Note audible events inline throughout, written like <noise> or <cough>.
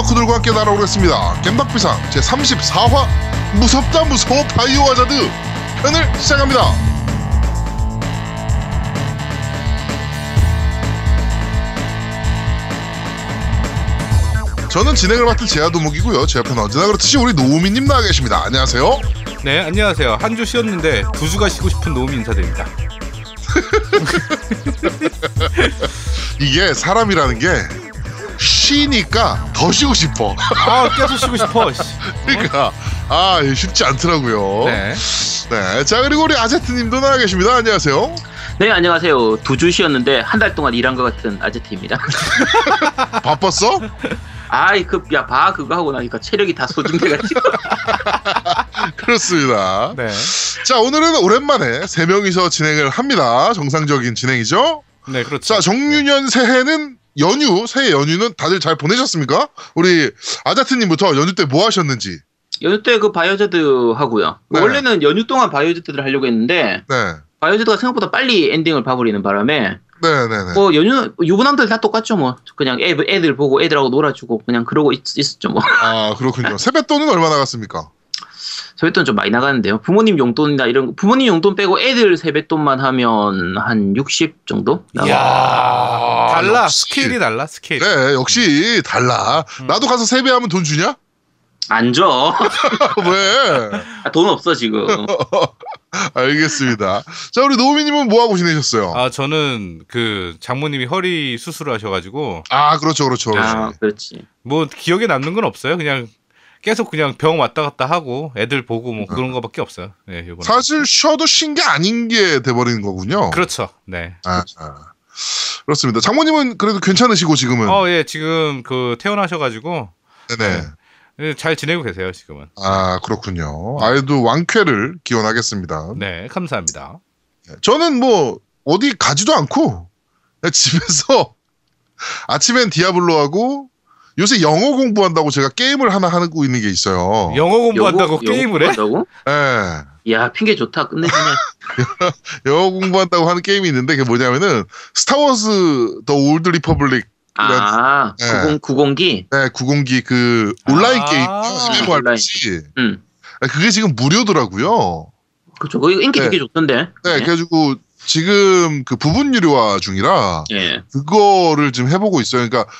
덕후들과 함께 날아오겠습니다. 겜덕비상 제34화 무섭다 무서워 바이오 하자드 편을 시작합니다. 저는 진행을 맡은 제아도목이고요. 제 옆에는 언제나 그렇듯이 우리 노우미님 나와 계십니다. 안녕하세요. 네, 안녕하세요. 한 주 쉬었는데 두 주가 쉬고 싶은 노미 인사드립니다. <laughs> 이게 사람이라는 게 쉬니까 더 쉬고 싶어. 아, 계속 쉬고 싶어. 씨. <laughs> 그러니까 아 쉽지 않더라고요. 네. 네. 자 그리고 우리 아제트님도 나와 계십니다. 안녕하세요. 네 안녕하세요 두 주 쉬었는데 한 달 동안 일한 것 같은 아제트입니다 <laughs> 바빴어? 아이 그야봐 그거 하고 나니까 체력이 다 소진돼가지고 <laughs> 그렇습니다. 네. 자 오늘은 오랜만에 세 명이서 진행을 합니다. 정상적인 진행이죠. 네, 그렇죠. 자 정유년 새해는 연휴 새해 연휴는 다들 잘 보내셨습니까? 우리 아제트님부터 연휴 때 뭐 하셨는지. 연휴 때 그 바이오하자드 하고요 네. 원래는 연휴 동안 바이오하자드를 하려고 했는데 네. 바이오하자드가 생각보다 빨리 엔딩을 봐버리는 바람에 네네네. 뭐 연휴 유부남들 다 똑같죠 뭐 그냥 애, 애들 보고 애들하고 놀아주고 그냥 그러고 있, 있었죠 뭐 아 그렇군요. <laughs> 세뱃돈은 얼마 나갔습니까? 세뱃돈 좀 많이 나가는데요 부모님 용돈이나 이런 거 부모님 용돈 빼고 애들 세뱃돈만 하면 한 60 정도 이야, 달라. 역시. 스케일이 달라, 스케일. 네 역시 달라. 음. 나도 가서 세배하면 돈 주냐? <laughs> 안 줘. <laughs> 왜? 아, 돈 없어 지금. <laughs> 알겠습니다. 자 우리 노우미님은 뭐 하고 지내셨어요? 아, 저는 그 장모님이 허리 수술을 하셔가지고 아 그렇죠 그렇죠. 그렇죠. 아, 그렇지. 뭐 기억에 남는 건 없어요. 그냥 계속 그냥 병 왔다 갔다 하고 애들 보고 뭐 그런 거밖에 없어요. 네, 이번. 사실 쉬어도 쉰 게 아닌 게 돼버리는 거군요. 그렇죠. 네. 아, 아. 그렇습니다. 장모님은 그래도 괜찮으시고 지금은. 어, 예, 지금 그 퇴원하셔가지고 네네. 예, 잘 지내고 계세요, 지금은. 아 그렇군요. 아이도 왕쾌를 기원하겠습니다. 네, 감사합니다. 저는 뭐 어디 가지도 않고 집에서 <laughs> 아침엔 디아블로하고 요새 영어 공부한다고 제가 게임을 하나 하고 있는 게 있어요. 영어 공부한다고 영어- 게임을 해? 영어 공부한다고? 예. 야 핑계 좋다 끝내주네. <laughs> 영어 공부한다고 하는 게임이 있는데 그게 뭐냐면은 스타워즈 더 올드 리퍼블릭 아 네. 90 90기. 네, 구공기 그 온라인 아. 게임 MMORPG 음. 그게 지금 무료더라고요. 그렇죠. 그 인기 네. 되게 좋던데. 네, 예. 그래가지고 지금 그 부분 유료화 중이라 예. 그거를 지금 해보고 있어요. 그러니까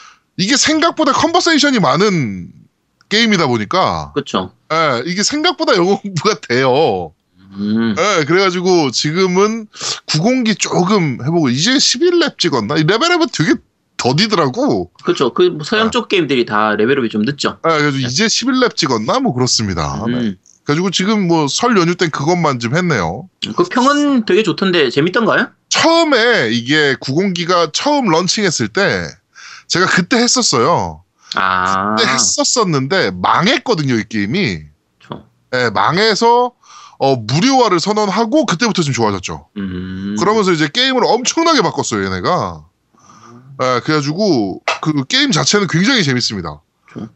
이게 생각보다 conversation이 많은 게임이다 보니까 그렇죠. 예, 이게 생각보다 영어 공부가 돼요. 음. 예, 그래가지고 지금은 9공기 조금 해보고 이제 11렙 찍었나? 이 레벨업은 되게 더디더라고. 그렇죠. 그뭐 아. 서양 쪽 게임들이 다 레벨업이 좀 늦죠. 예, 그래서 이제 11렙 찍었나? 뭐 그렇습니다. 네. 음. 그래가지고 지금 뭐 설 연휴 때 그것만 좀 했네요. 그 평은 되게 좋던데 재밌던가요? 처음에 이게 9공기가 처음 런칭했을 때 제가 그때 했었어요. 아. 그때 했었었는데 망했거든요, 이 게임이. 그렇죠. 예, 망해서 어, 무료화를 선언하고 그때부터 좀 좋아졌죠. 음. 그러면서 이제 게임을 엄청나게 바꿨어요, 얘네가. 예, 그래가지고 그 게임 자체는 굉장히 재밌습니다. 그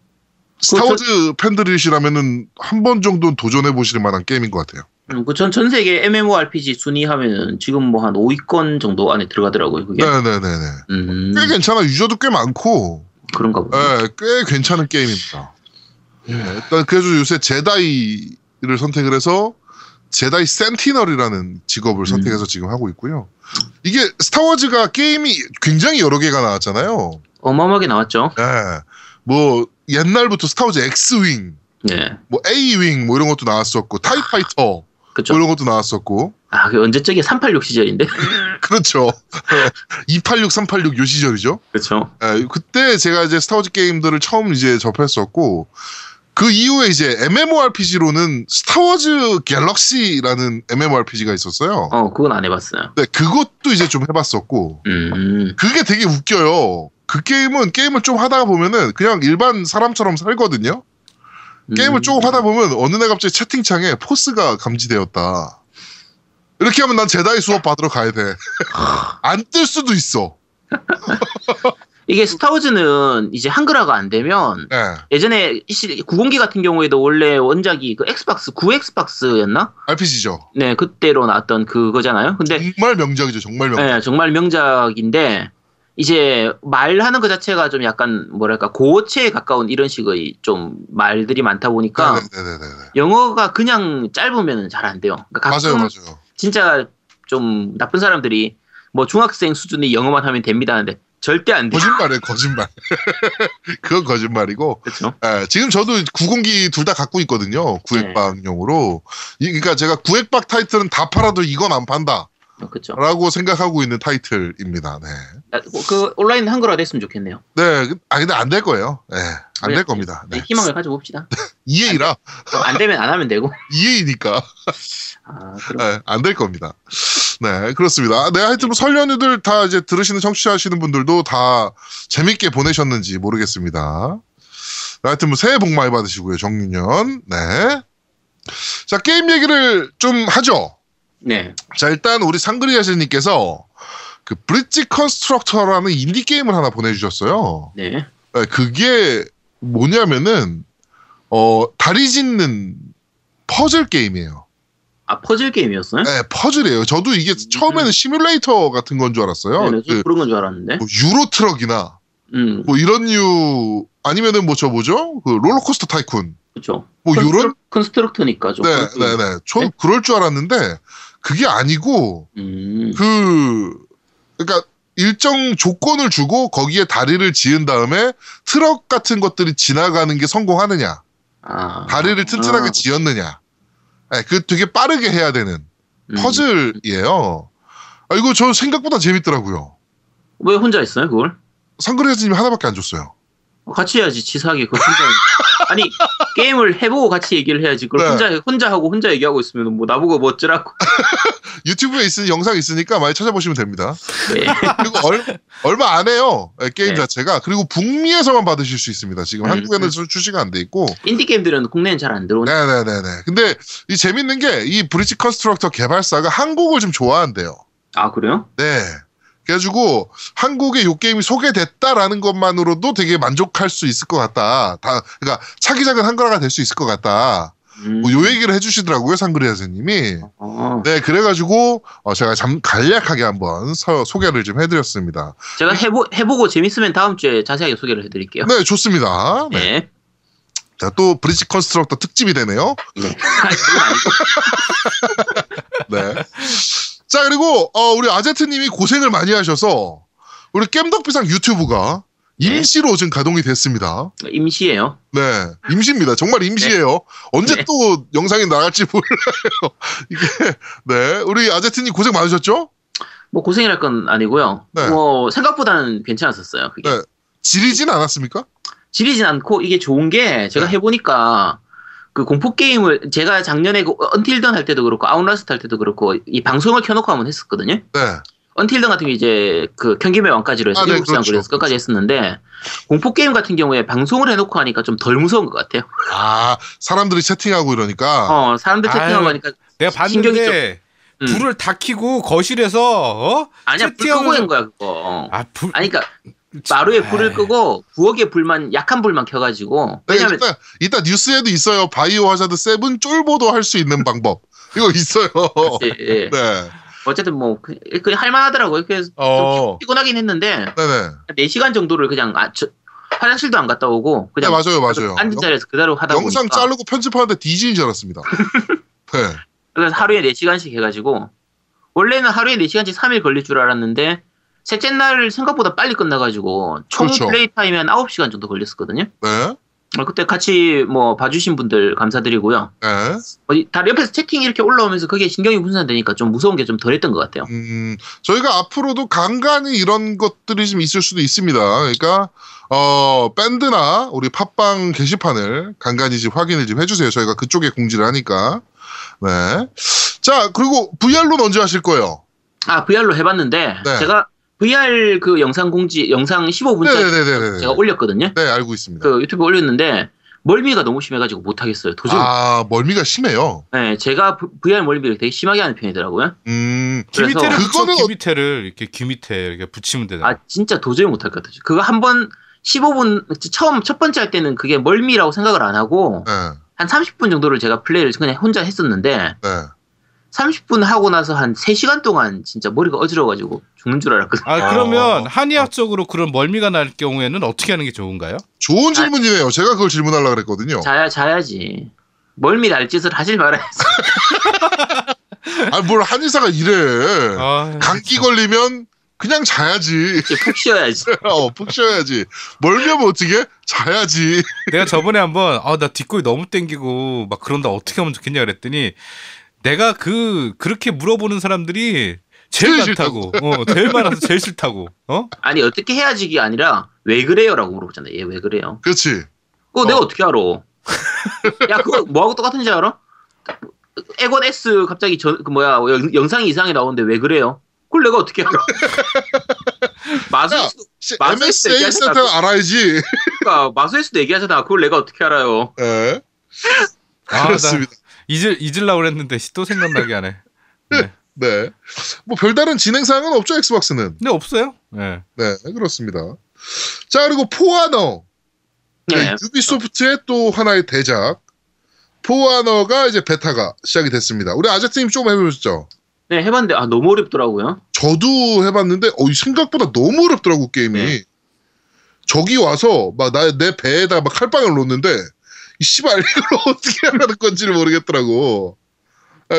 스타워즈 팬들이시라면은 한 번 정도는 도전해 보실 만한 게임인 것 같아요. 음, 그전 전 세계 MMORPG 순위 하면은 지금 뭐 한 5위권 정도 안에 들어가더라고요. 그게. 네네네네. 음. 꽤 괜찮아. 유저도 꽤 많고, 그런가 보네. 예, 꽤 괜찮은 게임입니다. 예, 일단 그래서 요새 제다이를 선택을 해서 제다이 센티널이라는 직업을 선택해서 지금 하고 있고요. 이게 스타워즈가 게임이 굉장히 여러 개가 나왔잖아요. 어마어마하게 나왔죠. 예, 뭐 옛날부터 스타워즈 X윙, 네. 뭐 A윙 뭐 이런 것도 나왔었고 타이파이터 뭐 그쵸. 이런 것도 나왔었고 아, 그 언제적이 386 시절인데. <laughs> 그렇죠. <laughs> 286, 386 요 시절이죠. 그렇죠. 예, 그때 제가 이제 스타워즈 게임들을 처음 이제 접했었고 그 이후에 이제 MMORPG로는 스타워즈 갤럭시라는 MMORPG가 있었어요. 어, 그건 안 해봤어요. 네, 그것도 이제 좀 해봤었고 음, 그게 되게 웃겨요. 그 게임은 게임을 좀 하다가 보면은 그냥 일반 사람처럼 살거든요. 음. 게임을 조금 하다 보면 어느 날 갑자기 채팅창에 포스가 감지되었다. 이렇게 하면 난 제다이 수업 받으러 가야 돼. <laughs> 안 뜰 수도 있어. <laughs> 이게 스타워즈는 이제 한글화가 안 되면 네. 예전에 구공기 같은 경우에도 원래 원작이 그 엑스박스 9 엑스박스였나? RPG죠. 네, 그때로 나왔던 그거잖아요. 근데 정말 명작이죠. 정말 명작. 네, 정말 명작인데 이제 말하는 것 자체가 좀 약간 뭐랄까 고어체에 가까운 이런 식의 좀 말들이 많다 보니까 네네네네. 영어가 그냥 짧으면 잘 안 돼요. 그러니까 가끔 맞아요, 맞아요. 진짜 좀 나쁜 사람들이 뭐 중학생 수준의 영어만 하면 됩니다 하는데 절대 안 돼요. 거짓말이에요, 거짓말. <laughs> 그건 거짓말이고. 그렇죠. 예, 지금 저도 구공기 둘 다 갖고 있거든요. 구획박용으로. 이- 그러니까 제가 구획박 타이틀은 다 팔아도 이건 안 판다. 그렇죠. 라고 생각하고 있는 타이틀입니다. 네. 그 온라인 한글화 됐으면 좋겠네요. 네. 아, 근데 안 될 거예요. 네. 안 왜? 될 겁니다. 네. 희망을 가져 봅시다. <laughs> EA라. 안 되면 안 하면 되고. <laughs> EA니까. 아. 네, 안될 겁니다. 네, 그렇습니다. 네, 하여튼 뭐 설 연휴들 다 이제 들으시는 청취하시는 분들도 다 재밌게 보내셨는지 모르겠습니다. 네, 하여튼 뭐 새해 복 많이 받으시고요, 정유년. 네. 자, 게임 얘기를 좀 하죠. 네. 자, 일단 우리 상그리아스님께서 그 브릿지 컨스트럭터라는 인디 게임을 하나 보내주셨어요. 네. 네, 그게 뭐냐면은, 어, 다리 짓는 퍼즐 게임이에요. 아, 퍼즐 게임이었어요? 네, 퍼즐이에요. 저도 이게 처음에는 시뮬레이터 같은 건 줄 알았어요. 음. 네, 네, 그 그런 건 줄 알았는데. 뭐 유로 트럭이나 음, 뭐 이런 류 아니면은 뭐 저 뭐죠? 그 롤러코스터 타이쿤. 그렇죠. 뭐 요런 컨스트럭터니까 좀. 네, 그렇지. 네, 네. 저 네? 그럴 줄 알았는데 그게 아니고 음, 그 그러니까 일정 조건을 주고 거기에 다리를 지은 다음에 트럭 같은 것들이 지나가는 게 성공하느냐, 아, 다리를 튼튼하게 아, 지었느냐. 네, 그 되게 빠르게 해야 되는 음. 퍼즐이에요. 아, 이거 저 생각보다 재밌더라고요. 왜 혼자 했어요, 그걸? 상그레스님이 하나밖에 안 줬어요. 어, 같이 해야지, 치사하게. 그걸 혼자. 아니, 게임을 해보고 같이 얘기를 해야지. 그걸 네. 혼자, 혼자 하고 혼자 얘기하고 있으면 뭐 나보고 뭐 어쩌라고. <laughs> 유튜브에 있는 영상 있으니까 많이 찾아보시면 됩니다. 네. 그리고 얼, 얼마 안 해요. 예, 게임 네. 자체가. 그리고 북미에서만 받으실 수 있습니다. 지금 음, 한국에는 출시가 안 돼 있고. 인디 게임들은 국내엔 잘 안 들어오니까. 네네네네. 근데 이 재밌는 게 이 브리지 컨스트럭터 개발사가 한국을 좀 좋아한대요. 아, 그래요? 네. 그래가지고 한국에 요 게임이 소개됐다라는 것만으로도 되게 만족할 수 있을 것 같다. 다 그러니까 차기작은 한글화가 될 수 있을 것 같다. 음. 뭐 요 얘기를 해주시더라고요 상그리아스님이. 어, 네, 그래가지고 어, 제가 잠 간략하게 한번 서- 소개를 좀 해드렸습니다. 제가 해보, 해보고 재밌으면 다음 주에 자세하게 소개를 해드릴게요. 네, 좋습니다. 네. 네. 자, 또 브리지 컨스트럭터 특집이 되네요. 네. <laughs> 네. 자, 그리고 어, 우리 아제트님이 고생을 많이 하셔서 우리 겜덕비상 유튜브가 네. 임시로 지금 가동이 됐습니다. 임시예요. 네, 임시입니다. 정말 임시예요. 언제 네. 또 영상이 나갈지 몰라요. <laughs> 이게 네, 우리 아제트님 고생 많으셨죠? 뭐 고생이랄 건 아니고요. 네. 뭐 생각보다는 괜찮았었어요. 그게 네. 지리진 않았습니까? 지리진 않고 이게 좋은 게 제가 네. 해보니까 그 공포 게임을 제가 작년에 그 언틸던 할 때도 그렇고 아웃라스트 할 때도 그렇고 이 방송을 켜놓고 한번 했었거든요. 네. 언틸던 같은 게 이제 그 켠김에 왕까지로 해서 아, 네, 일곱 시간 그렇죠. 그래서 끝까지 했었는데 공포 게임 같은 경우에 방송을 해놓고 하니까 좀 덜 무서운 것 같아요. 아, 사람들이 채팅하고 이러니까. 어 사람들 채팅하고 하니까 내가 봤는데 음. 불을 다 켜고 거실에서 어? 아니야 불 끄고 한 거야 그거. 아, 불 아니 그러니까 마루에 불을 끄고 부엌에 불만 약한 불만 켜가지고 네, 왜냐면 이따, 이따 뉴스에도 있어요. 바이오 하자드 7 쫄보도 할 수 있는 방법. 이거 있어요. 예, <laughs> 예. 네. 어쨌든 뭐 그, 그 할만하더라고요. 그래서 어. 좀 피곤하긴 했는데 네네. 4시간 정도를 그냥 아, 저, 화장실도 안 갔다 오고 네, 그냥 맞아요, 맞아요. 앉은 자리에서 그대로 하다 영상 보니까 자르고 편집하는데 뒤지는 줄 알았습니다. <laughs> 네. 그래서 하루에 4시간씩 해가지고 원래는 하루에 4시간씩 3일 걸릴 줄 알았는데 셋째 날 생각보다 빨리 끝나가지고 총 그렇죠. 플레이 타임이 한 9시간 정도 걸렸었거든요. 네. 어, 그때 같이 뭐 봐주신 분들 감사드리고요. 네. 다리 옆에서 채팅 이렇게 올라오면서 그게 신경이 분산되니까 좀 무서운 게 좀 덜했던 것 같아요. 음, 저희가 앞으로도 간간히 이런 것들이 좀 있을 수도 있습니다. 그러니까, 어, 밴드나 우리 팟빵 게시판을 간간히 좀 확인을 좀 해주세요. 저희가 그쪽에 공지를 하니까. 네. 자, 그리고 VR로는 언제 하실 거예요? 아 VR로 해봤는데 네. 제가 VR 그 영상 공지 영상 15분짜리 네네네네. 제가 올렸거든요. 네, 알고 있습니다. 그 유튜브에 올렸는데 멀미가 너무 심해가지고 못 하겠어요. 도저히. 아, 멀미가 심해요. 네, 제가 VR 멀미를 되게 심하게 하는 편이더라고요. 음, 귀 밑에를 그래서- 붙여, 그거는 귀 밑에를 이렇게 귀 밑에 이렇게 붙이면 되나? 아 진짜 도저히 못 할 것 같아요. 그거 한 번 15분 처음 첫 번째 할 때는 그게 멀미라고 생각을 안 하고 네, 한 30분 정도를 제가 플레이를 그냥 혼자 했었는데 네. 30분 하고 나서 한 3시간 동안 진짜 머리가 어지러워가지고 죽는 줄 알았거든. 아 그러면 어. 한의학적으로 그런 멀미가 날 경우에는 어떻게 하는 게 좋은가요? 좋은 질문이네요. 제가 그걸 질문하려고 그랬거든요. 자야 자야지. 멀미 날 짓을 하질 말아야지. <laughs> 아니 뭘 한의사가 이래. 아, 감기 걸리면 그냥 자야지. 푹 쉬어야지. <laughs> 어, 푹 쉬어야지. 멀면 어떻게? 자야지. 내가 저번에 한번 아 나 뒷골이 너무 땡기고 막 그런다 어떻게 하면 좋겠냐 그랬더니 내가 그 그렇게 물어보는 사람들이 제일 제일 많다고 어 제일 많아서 제일 싫다고 어 아니 어떻게 해야지가 아니라 왜 그래요라고 물어보잖아. 얘 왜 그래요? 그렇지. 그거 내가 어. 어떻게 알아? <laughs> 야 그거 뭐하고 똑같은지 알아? 에곤 S 갑자기 저, 그 뭐야 영, 영상이 이상하게 나오는데 왜 그래요? 그걸 내가 어떻게 알아? 맞을 MSA 때 센터 알아야지. 그러니까 마수에서도 얘기하잖아. 그걸 내가 어떻게 알아요? 예. 아, 나 그렇습니다. 잊을 잊으려고 그랬는데 또 생각나게 하네 네. <laughs> 네. 뭐 별다른 진행 사항은 없죠, 엑스박스는. 근데 없어요 네. 네, 그렇습니다. 자, 그리고 포아너. 네, 네. 유비소프트의 또 하나의 대작. 포아너가 이제 베타가 시작이 됐습니다. 우리 아제트님 조금 해보셨죠? 네, 해봤는데 아 너무 어렵더라고요. 저도 해봤는데, 어, 이 생각보다 너무 어렵더라고, 게임이. 네. 저기 와서, 막, 나, 내 배에다 막 칼빵을 놓는데, 이 씨발, 이걸 <laughs> 어떻게 하라는 건지를 모르겠더라고. 아,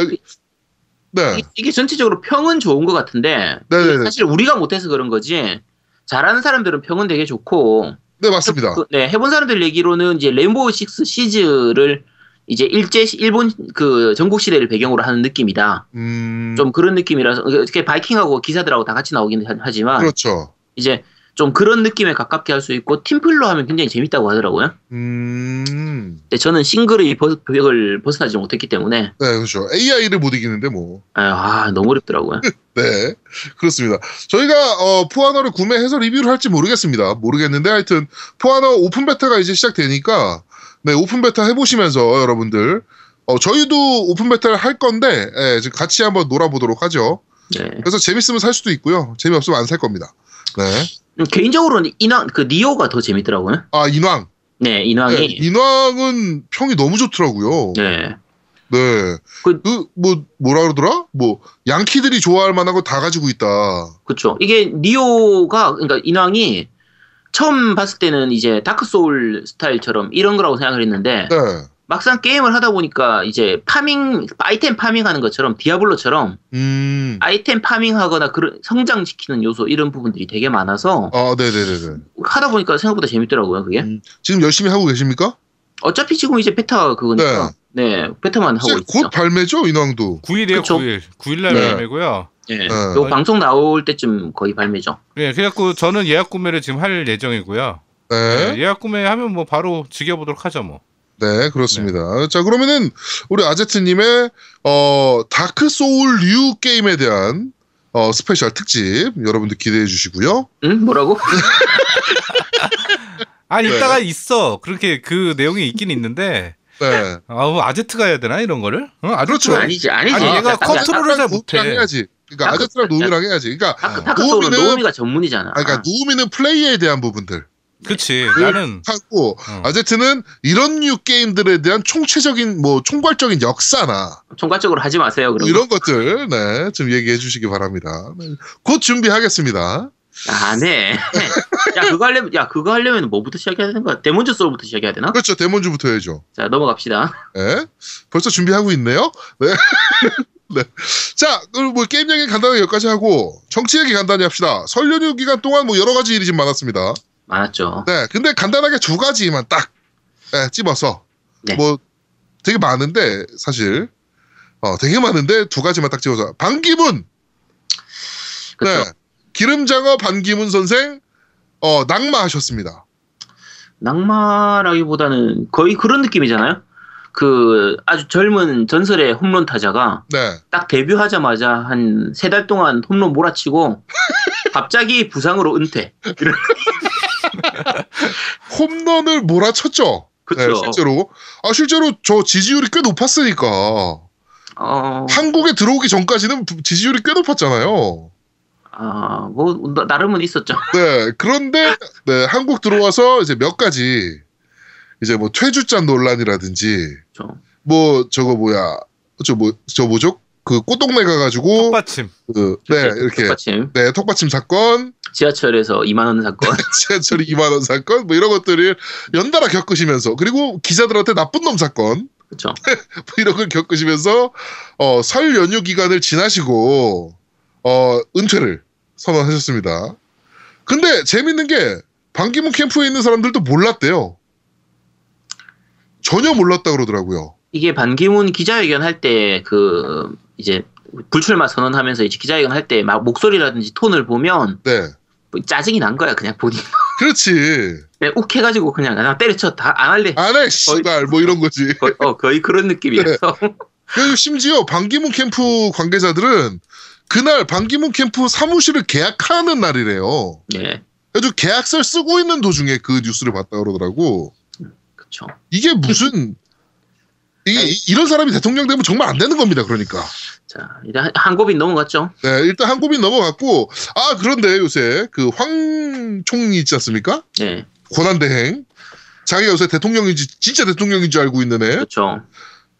네. 이- 이게 전체적으로 평은 좋은 것 같은데 네네네. 사실 우리가 못해서 그런 거지. 잘하는 사람들은 평은 되게 좋고 네, 맞습니다. 그- 네, 해본 사람들 얘기로는 이제 레인보우 식스 시즈를 이제 일제 시- 일본 그 전국 시대를 배경으로 하는 느낌이다. 음, 좀 그런 느낌이라서 어떻게 바이킹하고 기사들하고 다 같이 나오긴 하- 하지만 그렇죠. 이제 좀 그런 느낌에 가깝게 할 수 있고 팀플로 하면 굉장히 재밌다고 하더라고요. 음, 근데 저는 싱글의 버- 벽을 벗어나지 못했기 때문에 네, 그렇죠. AI를 못 이기는데, 뭐. 아 너무 어렵더라고요. <laughs> 네, 그렇습니다. 저희가 어, 포아너를 구매해서 리뷰를 할지 모르겠습니다. 모르겠는데 하여튼 포아너 오픈 베타가 이제 시작되니까 네 오픈 베타 해보시면서 여러분들 어, 저희도 오픈 베타를 할 건데 예, 지금 같이 한번 놀아보도록 하죠. 네. 그래서 재밌으면 살 수도 있고요. 재미없으면 안 살 겁니다. 네, 음, 개인적으로는 인왕 그 니오가 더 재밌더라고요. 아 인왕. 네, 인왕이. 네, 인왕은 평이 너무 좋더라고요. 네. 네, 그- 그 뭐 뭐라 그러더라? 뭐 양키들이 좋아할 만한 거 다 가지고 있다. 그렇죠. 이게 니오가 그러니까 인왕이 처음 봤을 때는 이제 다크 소울 스타일처럼 이런 거라고 생각을 했는데 네, 막상 게임을 하다 보니까 이제 farming 아이템 farming하는 것처럼 디아블로처럼 음, 아이템 farming하거나 그런 성장시키는 요소 이런 부분들이 되게 많아서 아, 네, 네, 네, 네. 하다 보니까 생각보다 재밌더라고요. 그게 음, 지금 열심히 하고 계십니까? 어차피 지금 이제 베타 그거니까 네, 베타만 하고 이제 있죠. 곧 발매죠, 인왕도. 9일이에요 그쵸. 9일 9일날 네. 발매고요 네. 네. 요 방송 나올 때쯤 거의 발매죠. 네, 그래갖고 저는 예약 구매를 지금 할 예정이고요 네, 네, 예약 구매하면 뭐 바로 즐겨보도록 하죠 뭐 네, 그렇습니다. 자, 그러면은 우리 아제트님의 어 다크 소울 류 게임에 대한 어 special 특집 여러분들 기대해 주시고요. 응? 뭐라고? <laughs> 아니 네. 이따가 있어 그렇게 그 내용이 있긴 있는데 네, 아우 아제트가 해야 되나 이런 거를? 어, 아제트가- 그렇죠. 아니지, 아니지. 아니, 얘가 약간- 컨트롤을 잘 못해. 해야지. 그러니까 다크- 아제트랑 노우미랑 해야지. 그러니까 다크, 다크 소울은 노우미는- 노우미가 전문이잖아. 아, 그러니까 노우미는 플레이에 대한 부분들 그치 그 나는 하고 어. 아제트는 이런 류 게임들에 대한 총체적인 뭐 총괄적인 역사나 총괄적으로 하지 마세요. 그럼. 이런 것들 네, 좀 얘기해 주시기 바랍니다. 네, 곧 준비하겠습니다. 아, 네. 야, 그거 하려면, 야, 그거 하려면 뭐부터 시작해야 되는 거야? 데몬즈 소울부터 시작해야 되나? 그렇죠. 데몬즈부터 해야죠. 자, 넘어갑시다. 네. 벌써 준비하고 있네요. 네. <laughs> 네. 자, 그럼 뭐 게임 얘기 간단하게 여기까지 하고 정치 얘기 간단히 합시다. 설 연휴 기간 동안 뭐 여러 가지 일이 좀 많았습니다. 많았죠. 네. 근데 간단하게 두 가지만 딱 네, 찝어서 네. 뭐 되게 많은데 사실 어 되게 많은데 두 가지만 딱 집어서 반기문 그쵸. 네. 기름장어 반기문 선생 어 낙마하셨습니다. 낙마라기보다는 거의 그런 느낌이잖아요? 그, 아주 젊은 전설의 홈런 타자가 네. 딱 데뷔하자마자 한 세 달 동안 홈런 몰아치고 <laughs> 갑자기 부상으로 은퇴. 이런- <laughs> 홈런을 몰아쳤죠. 그쵸. 네, 실제로. 아, 실제로 저 지지율이 꽤 높았으니까. 어, 한국에 들어오기 전까지는 부- 지지율이 꽤 높았잖아요. 아, 뭐, 나- 나름은 있었죠. <laughs> 네. 그런데, 네, 한국 들어와서 이제 몇 가지, 이제 뭐 퇴주잔 논란이라든지, 저, 뭐, 저거 뭐야, 저 뭐, 저 뭐죠? 그 꽃동네 가가지고 턱받침. 그, 네 이렇게 턱받침. 네 턱받침 사건, <laughs> 지하철에서 2만 원 사건. <laughs> 지하철 2만 원 사건 뭐 이런 것들을 연달아 겪으시면서 그리고 기자들한테 나쁜 놈 사건 그렇죠. <laughs> 뭐 이런 걸 겪으시면서 어, 설 연휴 기간을 지나시고 어, 은퇴를 선언하셨습니다. 근데 재밌는 게 반기문 캠프에 있는 사람들도 몰랐대요. 전혀 몰랐다 그러더라고요. 이게 반기문 기자회견 할 때 그 이제 불출마 선언하면서 이제 기자회견 할 때 막 목소리라든지 톤을 보면 네. 뭐 짜증이 난 거야 그냥 본인. <laughs> 그렇지. 그냥 욱해가지고 그냥 나 때려쳐 다 안 할래. 안해 씨발 뭐 이런 거지. <laughs> 거의, 어, 거의 그런 느낌이라서. 그리고 심지어 반기문 캠프 관계자들은 그날 반기문 캠프 사무실을 계약하는 날이래요. 예, 그래서 계약서를 쓰고 있는 도중에 그 뉴스를 봤다 그러더라고. 그렇죠. 이게 무슨 이게 네. 이- 이런 사람이 대통령 되면 정말 안 되는 겁니다. 그러니까. 자, 이제 한- 한 고빈 넘어갔죠. 네, 일단 한국인 넘어갔고 아 그런데 요새 그 황 총리 있지 않습니까? 예, 권한 대행 자기가 요새 대통령인지 진짜 대통령인 줄 알고 있는 애. 그렇죠.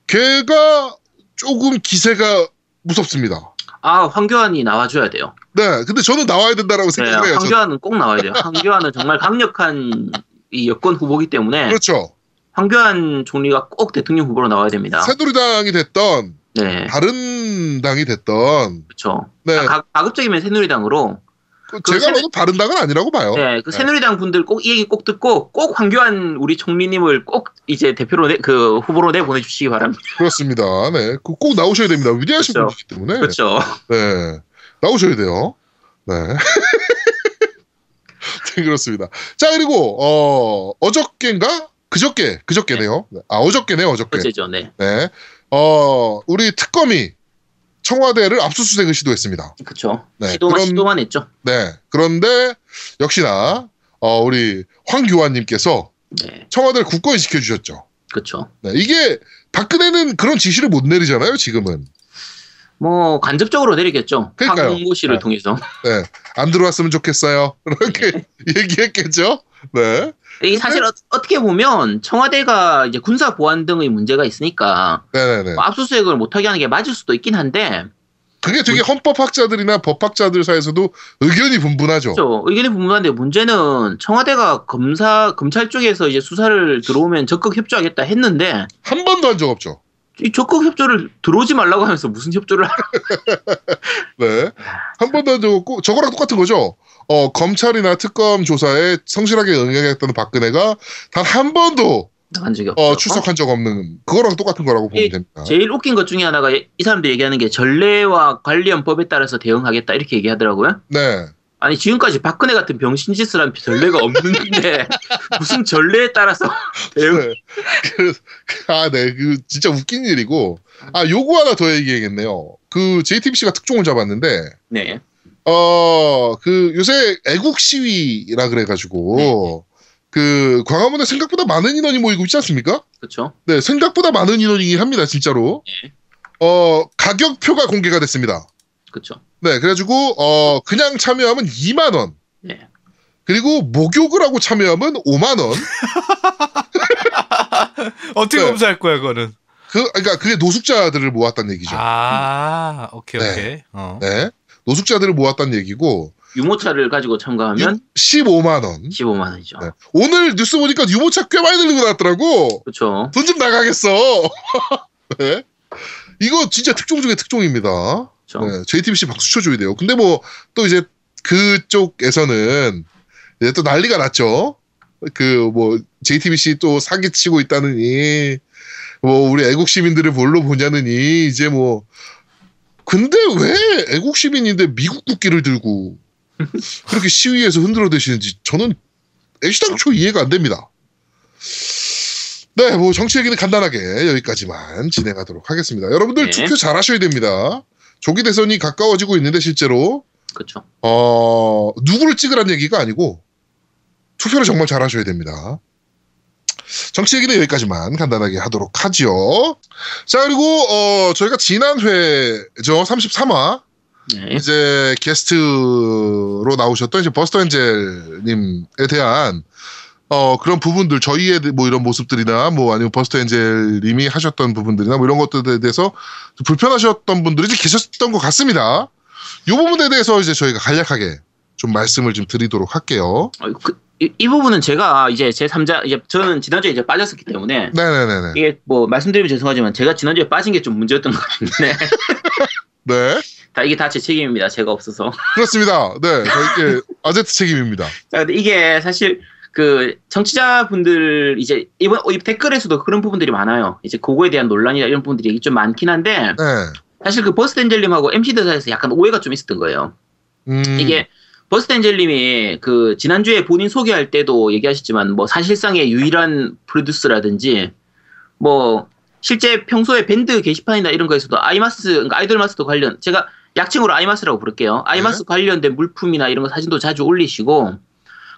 걔가 조금 기세가 무섭습니다. 아, 황교안이 나와줘야 돼요. 네, 근데 저는 나와야 된다라고 네, 생각해요. 저는. 황교안은 꼭 나와야 돼요. 황교안은 정말 강력한 이 여권 후보기 때문에 그렇죠. 황교안 총리가 꼭 대통령 후보로 나와야 됩니다. 새누리당이 됐던 네, 다른 당이 됐던 그렇죠. 네, 가, 가급적이면 새누리당으로. 그 그 제가 새누- 봐도 다른 당은 아니라고 봐요. 네, 그 네. 새누리당 분들 꼭 이 얘기 꼭 듣고 꼭 황교안 우리 총리님을 꼭 이제 대표로 내, 그 후보로 내 보내주시기 바랍니다. 그렇습니다. 네, 그꼭 나오셔야 됩니다. 위대하신 그렇죠. 분이기 때문에. 그렇죠. 네, 나오셔야 돼요. 네. <laughs> 네, 그렇습니다. 자, 그리고, 어, 어저께인가? 그저께, 그저께네요. 아, 어저께네요, 어저께. 어제죠, 네, 네. 어, 우리 특검이 청와대를 압수수색을 시도했습니다. 그렇죠. 네, 시도만 그런- 시도만 했죠. 네. 그런데, 역시나, 어, 우리 황교안님께서 네, 청와대를 굳건히 지켜주셨죠. 그렇죠. 네, 이게, 박근혜는 그런 지시를 못 내리잖아요, 지금은. 뭐 간접적으로 내리겠죠. 그러니까요. 황홍보씨를 네. 통해서. 네. 안 들어왔으면 좋겠어요. <laughs> 이렇게 얘기했겠죠? 네. 이 사실 어, 떻게 보면 청와대가 이제 군사 보안 등의 문제가 있으니까. 뭐 압수수색을 못하게 하는 게 맞을 수도 있긴 한데 그게 되게 헌법학자들이나 법학자들 사이에서도 의견이 분분하죠. 그렇죠. 의견이 분분한데 문제는 청와대가 검사 검찰 쪽에서 이제 수사를 들어오면 적극 협조하겠다 했는데 한 번도 한 적 없죠. 이 적극 협조를 들어오지 말라고 하면서 무슨 협조를 하- <laughs> 네. 한 없고, 저거랑 똑같은 거죠. 어, 검찰이나 특검 조사에 성실하게 응하겠다는 박근혜가 단 한 번도 한 적이 없죠. 어, 출석한 적 없는 그거랑 똑같은 거라고 보면 이- 됩니다. 제일 웃긴 것 중에 하나가 이 사람들이 얘기하는 게 전례와 관련 법에 따라서 대응하겠다 이렇게 얘기하더라고요. 네. 아니 지금까지 박근혜 같은 병신짓을 한 전례가 없는데 <laughs> 무슨 전례에 따라서 대응 <laughs> 네. 그래서- 아, 네. 그, 진짜 웃긴 일이고. 아, 요거 하나 더 얘기해야겠네요. 그, JTBC가 특종을 잡았는데, 네 어, 그, 요새 애국 시위라 그래가지고, 그, 광화문에 생각보다 많은 인원이 모이고 있지 않습니까? 그렇죠 네, 생각보다 많은 인원이긴 합니다, 진짜로. 네. 어, 가격표가 공개가 됐습니다. 그렇죠 네, 그래가지고, 어, 그냥 참여하면 2만 원. 네 그리고 목욕을 하고 참여하면 5만 원. <laughs> 어떻게 네. 검사할 거야 그거는? 그, 그러니까 그게 노숙자들을 모았다는 얘기죠. 아 오케이 네. 오케이. 어. 네. 노숙자들을 모았다는 얘기고, 유모차를 가지고 참가하면 15만 원. 15만 원이죠 네. 오늘 뉴스 보니까 유모차 꽤 많이 들고 나왔더라고. 그렇죠 돈 좀 나가겠어. <laughs> 네. 이거 진짜 특종 중에 특종입니다. 그렇죠 네, JTBC 박수 쳐줘야 돼요. 근데 뭐 또 이제 그쪽에서는 이제 또 난리가 났죠. 그 뭐 JTBC 또 사기치고 있다느니 뭐 우리 애국 시민들을 뭘로 보냐느니 이제 뭐 근데 왜 애국 시민인데 미국 국기를 들고 <laughs> 그렇게 시위에서 흔들어 대시는지 저는 애시당초 이해가 안 됩니다. 네, 뭐 정치 얘기는 간단하게 여기까지만 진행하도록 하겠습니다. 여러분들 네. 투표 잘 하셔야 됩니다. 조기 대선이 가까워지고 있는데 실제로 그렇죠 어, 누구를 찍으란 얘기가 아니고 투표를 정말 잘 하셔야 됩니다. 정치 얘기는 여기까지만 간단하게 하도록 하죠. 자, 그리고 어, 저희가 지난 회죠. 33화 네 이제 게스트로 나오셨던 이제 버스트 엔젤 님에 대한 어 그런 부분들 저희의 뭐 이런 모습들이나 뭐 아니면 버스트 엔젤님이 하셨던 부분들이나 뭐 이런 것들에 대해서 좀 불편하셨던 분들이 이제 계셨던 것 같습니다. 이 부분에 대해서 이제 저희가 간략하게 좀 말씀을 좀 드리도록 할게요. 어, 그, 이, 이 부분은 제가 이제 제 3자 이제 저는 지난주에 이제 빠졌었기 때문에 네네네네. 이게 뭐 말씀드리면 죄송하지만 제가 지난주에 빠진 게 좀 문제였던 것 같은데 <laughs> 네 다 이게 다 제 책임입니다. 제가 없어서. 그렇습니다. 네 저희게 <laughs> 아제트 책임입니다. 자, 근데 이게 사실 그 청취자분들 이제 이번 댓글에서도 그런 부분들이 많아요. 이제 그거에 대한 논란이나 이런 부분들이 좀 많긴 한데 네. 사실 그 버스트 엔젤님하고 MC 대사에서 약간 오해가 좀 있었던 거예요. 음, 이게 버스트 엔젤님이 그 지난주에 본인 소개할 때도 얘기하셨지만 뭐 사실상의 유일한 프로듀서라든지 뭐 실제 평소에 밴드 게시판이나 이런 거에서도 아이마스 그러니까 아이돌 마스터 관련 제가 약칭으로 아이마스라고 부를게요. 아이마스 관련된 물품이나 이런 거 사진도 자주 올리시고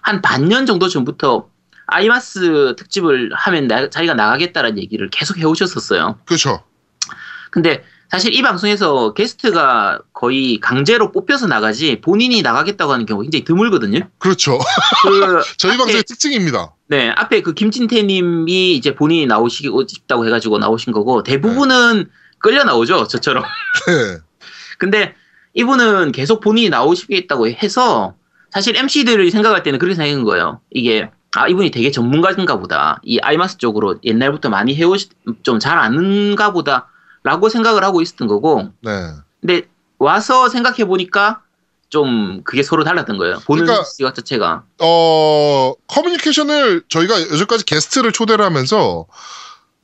한 반년 정도 전부터 아이마스 특집을 하면 나- 자기가 나가겠다라는 얘기를 계속 해오셨었어요. 그렇죠. 근데 사실 이 방송에서 게스트가 거의 강제로 뽑혀서 나가지 본인이 나가겠다고 하는 경우가 굉장히 드물거든요. 그렇죠. 그 <laughs> 저희 앞에- 방송의 특징입니다. 네, 앞에 그 김진태님이 이제 본인이 나오시고 싶다고 해가지고 나오신 거고 대부분은 끌려 나오죠, 저처럼. 네. <laughs> 근데 이분은 계속 본인이 나오시겠다고 해서 사실 MC들이 생각할 때는 그렇게 생각한 거예요. 이게 아 이분이 되게 전문가인가 보다. 이 아이마스 쪽으로 옛날부터 많이 해오시 좀 잘 아는가 보다라고 생각을 하고 있었던 거고. 네. 근데 와서 생각해 보니까 좀 그게 서로 달랐던 거예요. 보는 그러니까- 시각 자체가. 어, 커뮤니케이션을 저희가 여기까지 게스트를 초대를 하면서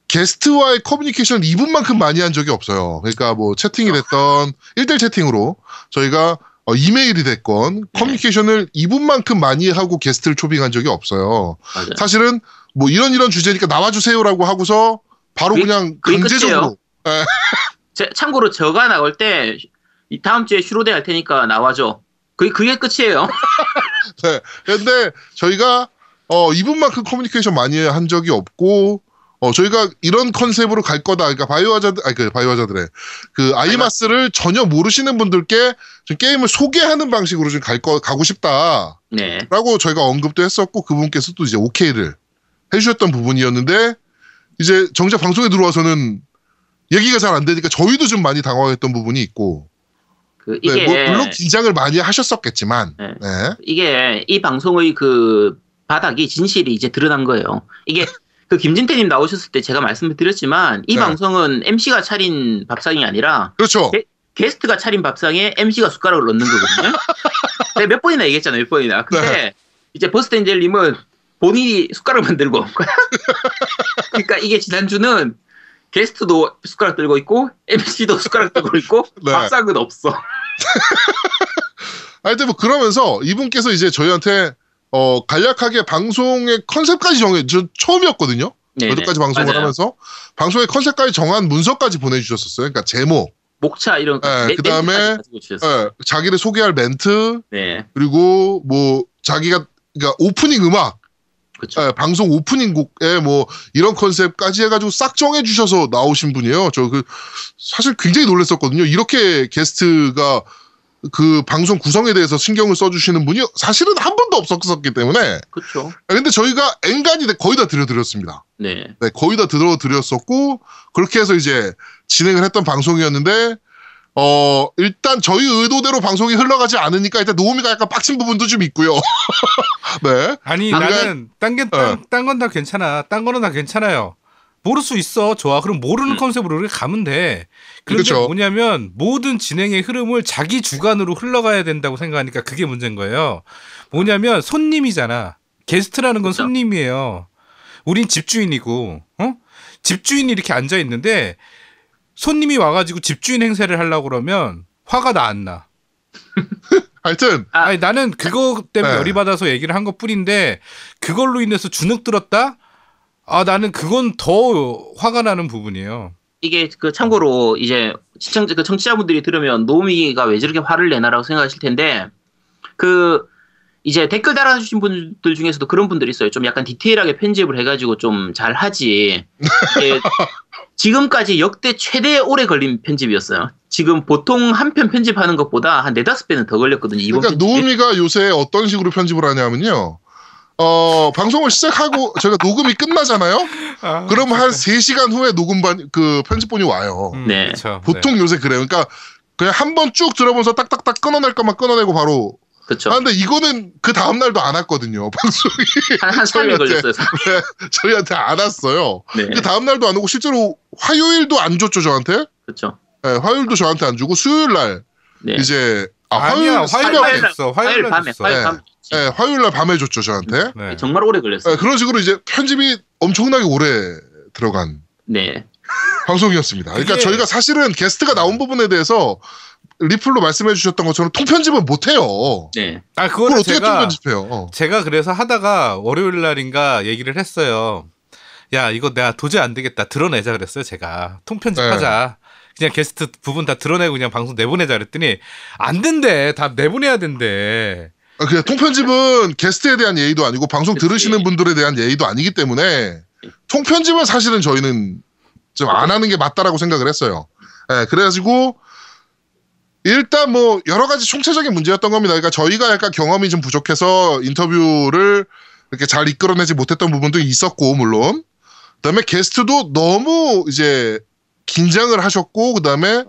게스트와의 커뮤니케이션을 이분만큼 많이 한 적이 없어요. 그러니까 뭐 채팅이 됐던 1대1 채팅으로 저희가 어, 이메일이 됐건 커뮤니케이션을 이분만큼 많이 하고 게스트를 초빙한 적이 없어요. 맞아요. 사실은 뭐 이런 이런 주제니까 나와주세요라고 하고서 바로 그게- 그냥 강제적으로 <laughs> 제- 참고로 저가 나올 때이 다음 주에 슈로데 할 테니까 나와줘. 그게 그게 끝이에요. <laughs> 네. 근데 저희가 어 이분만큼 커뮤니케이션 많이 한 적이 없고 어 저희가 이런 컨셉으로 갈 거다. 그러니까 바이오하자드 아니 그 바이오하자드래. 그 아이마스를 전혀 모르시는 분들께 좀 게임을 소개하는 방식으로 좀 갈 거 가고 싶다라고 네. 저희가 언급도 했었고 그분께서 도 이제 오케이를 해 주셨던 부분이었는데 이제 정작 방송에 들어와서는 얘기가 잘 안 되니까 저희도 좀 많이 당황했던 부분이 있고 그 네, 이게 뭐 물론 긴장을 많이 하셨었겠지만 네. 네. 이게 이 방송의 그 바닥이 진실이 이제 드러난 거예요. 이게 그 김진태님 나오셨을 때 제가 말씀을 드렸지만 이 네. 방송은 MC가 차린 밥상이 아니라 그렇죠. 네. 게스트가 차린 밥상에 MC가 숟가락을 넣는 거거든요. <laughs> 제가 몇 번이나 얘기했잖아요, 몇 번이나. 근데 네. 이제 버스트 엔젤님은 본인이 숟가락 만 들고 온 거야. <laughs> 그러니까 이게 지난주는 게스트도 숟가락 들고 있고 MC도 숟가락 들고 있고 네. 밥상은 없어. <laughs> 하여튼 뭐 그러면서 이분께서 이제 저희한테 어 간략하게 방송의 컨셉까지 정해 저 처음이었거든요. 네네. 여태까지 방송을 맞아요. 하면서 방송의 컨셉까지 정한 문서까지 보내주셨었어요. 그러니까 제목, 목차 이런 거. 네, 네, 그다음에-. 예, 자기를 소개할 멘트 네, 그리고 뭐 자기가 그러니까 오프닝 음악. 예, 방송 오프닝 곡에 뭐 이런 컨셉까지 해가지고 싹 정해 주셔서 나오신 분이에요. 저 그 사실 굉장히 놀랐었거든요. 이렇게 게스트가 그 방송 구성에 대해서 신경을 써주시는 분이 사실은 한 번도 없었기 때문에 그렇죠. 아, 근데 저희가 엔간히 거의 다 들려드렸습니다. 네. 네, 거의 다 들어드렸었고 그렇게 해서 이제 진행을 했던 방송이었는데 어 일단 저희 의도대로 방송이 흘러가지 않으니까 일단 노우미가 약간 빡친 부분도 좀 있고요. <laughs> 네, 아니 방금- 나는 딴게딴건 다 괜찮아. 딴 거는 다 괜찮아요. 모를 수 있어. 좋아. 그럼 모르는 음. 컨셉으로 우리가 가면 돼. 그런데 그쵸. 뭐냐면 모든 진행의 흐름을 자기 주관으로 흘러가야 된다고 생각하니까 그게 문제인 거예요. 뭐냐면 손님이잖아. 게스트라는 건 그쵸. 손님이에요. 우린 집주인이고, 어? 집주인이 이렇게 앉아 있는데 손님이 와가지고 집주인 행세를 하려고 그러면 화가 나 안 나. <laughs> 하여튼 아. 아니 나는 그거 때문에 네. 열이 받아서 얘기를 한 것 뿐인데 그걸로 인해서 주눅 들었다? 아 나는 그건 더 화가 나는 부분이에요. 이게 그 참고로 이제 시청자 그 청취자분들이 들으면 노미가 왜 저렇게 화를 내나라고 생각하실 텐데 그 이제 댓글 달아주신 분들 중에서도 그런 분들이 있어요. 좀 약간 디테일하게 편집을 해가지고 좀 잘 하지. <laughs> 지금까지 역대 최대 오래 걸린 편집이었어요. 지금 보통 한 편 편집하는 것보다 한 네다섯 배는 더 걸렸거든요. 이번 그러니까. 노우미가 요새 어떤 식으로 편집을 하냐면요. 어, 방송을 시작하고 저희가 녹음이 끝나잖아요. 아, 그럼 한 3시간 후에 녹음반 그 편집본이 와요. 음, 네. 그쵸. 보통 요새 그래요. 그러니까 그냥 한 번 쭉 들어보면서 딱딱딱 끊어낼 것만 끊어내고 바로 그렇죠. 아 근데 이거는 그 다음 날도 안 왔거든요. <laughs> 방송이 한 한 3일 저희한테- 걸렸어요. 저희한테 안 왔어요. 네. 그 다음 날도 안 오고 실제로 화요일도 안 줬죠 저한테. 그렇죠. 네, 화요일도 저한테 안 주고 수요일 날 네. 이제 아 아니야 화요일 화요일 새벽에 날 줬어 화요일 화요일 날 밤에, 줬어 화요일 네. 밤에. 네, 화요일 날 밤에 줬죠 저한테. 네. 정말 오래 걸렸어요. 네, 그런 식으로 이제 편집이 엄청나게 오래 들어간 네. 방송이었습니다. 그러니까 이게- 저희가 사실은 게스트가 나온 부분에 대해서 리플로 말씀해 주셨던 것처럼 통편집은 못 해요. 네. 아 그걸 어떻게 제가 통편집해요? 어. 제가 그래서 하다가 월요일 날인가 얘기를 했어요. 야 이거 내가 도저히 안 되겠다 드러내자 그랬어요 제가 통편집하자. 그냥 게스트 부분 다 드러내고 그냥 방송 내보내자 그랬더니 안 된대 다 내보내야 된대. 아, 그냥 통편집은 게스트에 대한 예의도 아니고 방송 그치. 들으시는 분들에 대한 예의도 아니기 때문에 통편집은 사실은 저희는 좀 안 하는 게 맞다라고 생각을 했어요. 예, 그래가지고 일단 뭐 여러 가지 총체적인 문제였던 겁니다. 그러니까 저희가 약간 경험이 좀 부족해서 인터뷰를 이렇게 잘 이끌어내지 못했던 부분도 있었고 물론 그다음에 게스트도 너무 이제 긴장을 하셨고 그다음에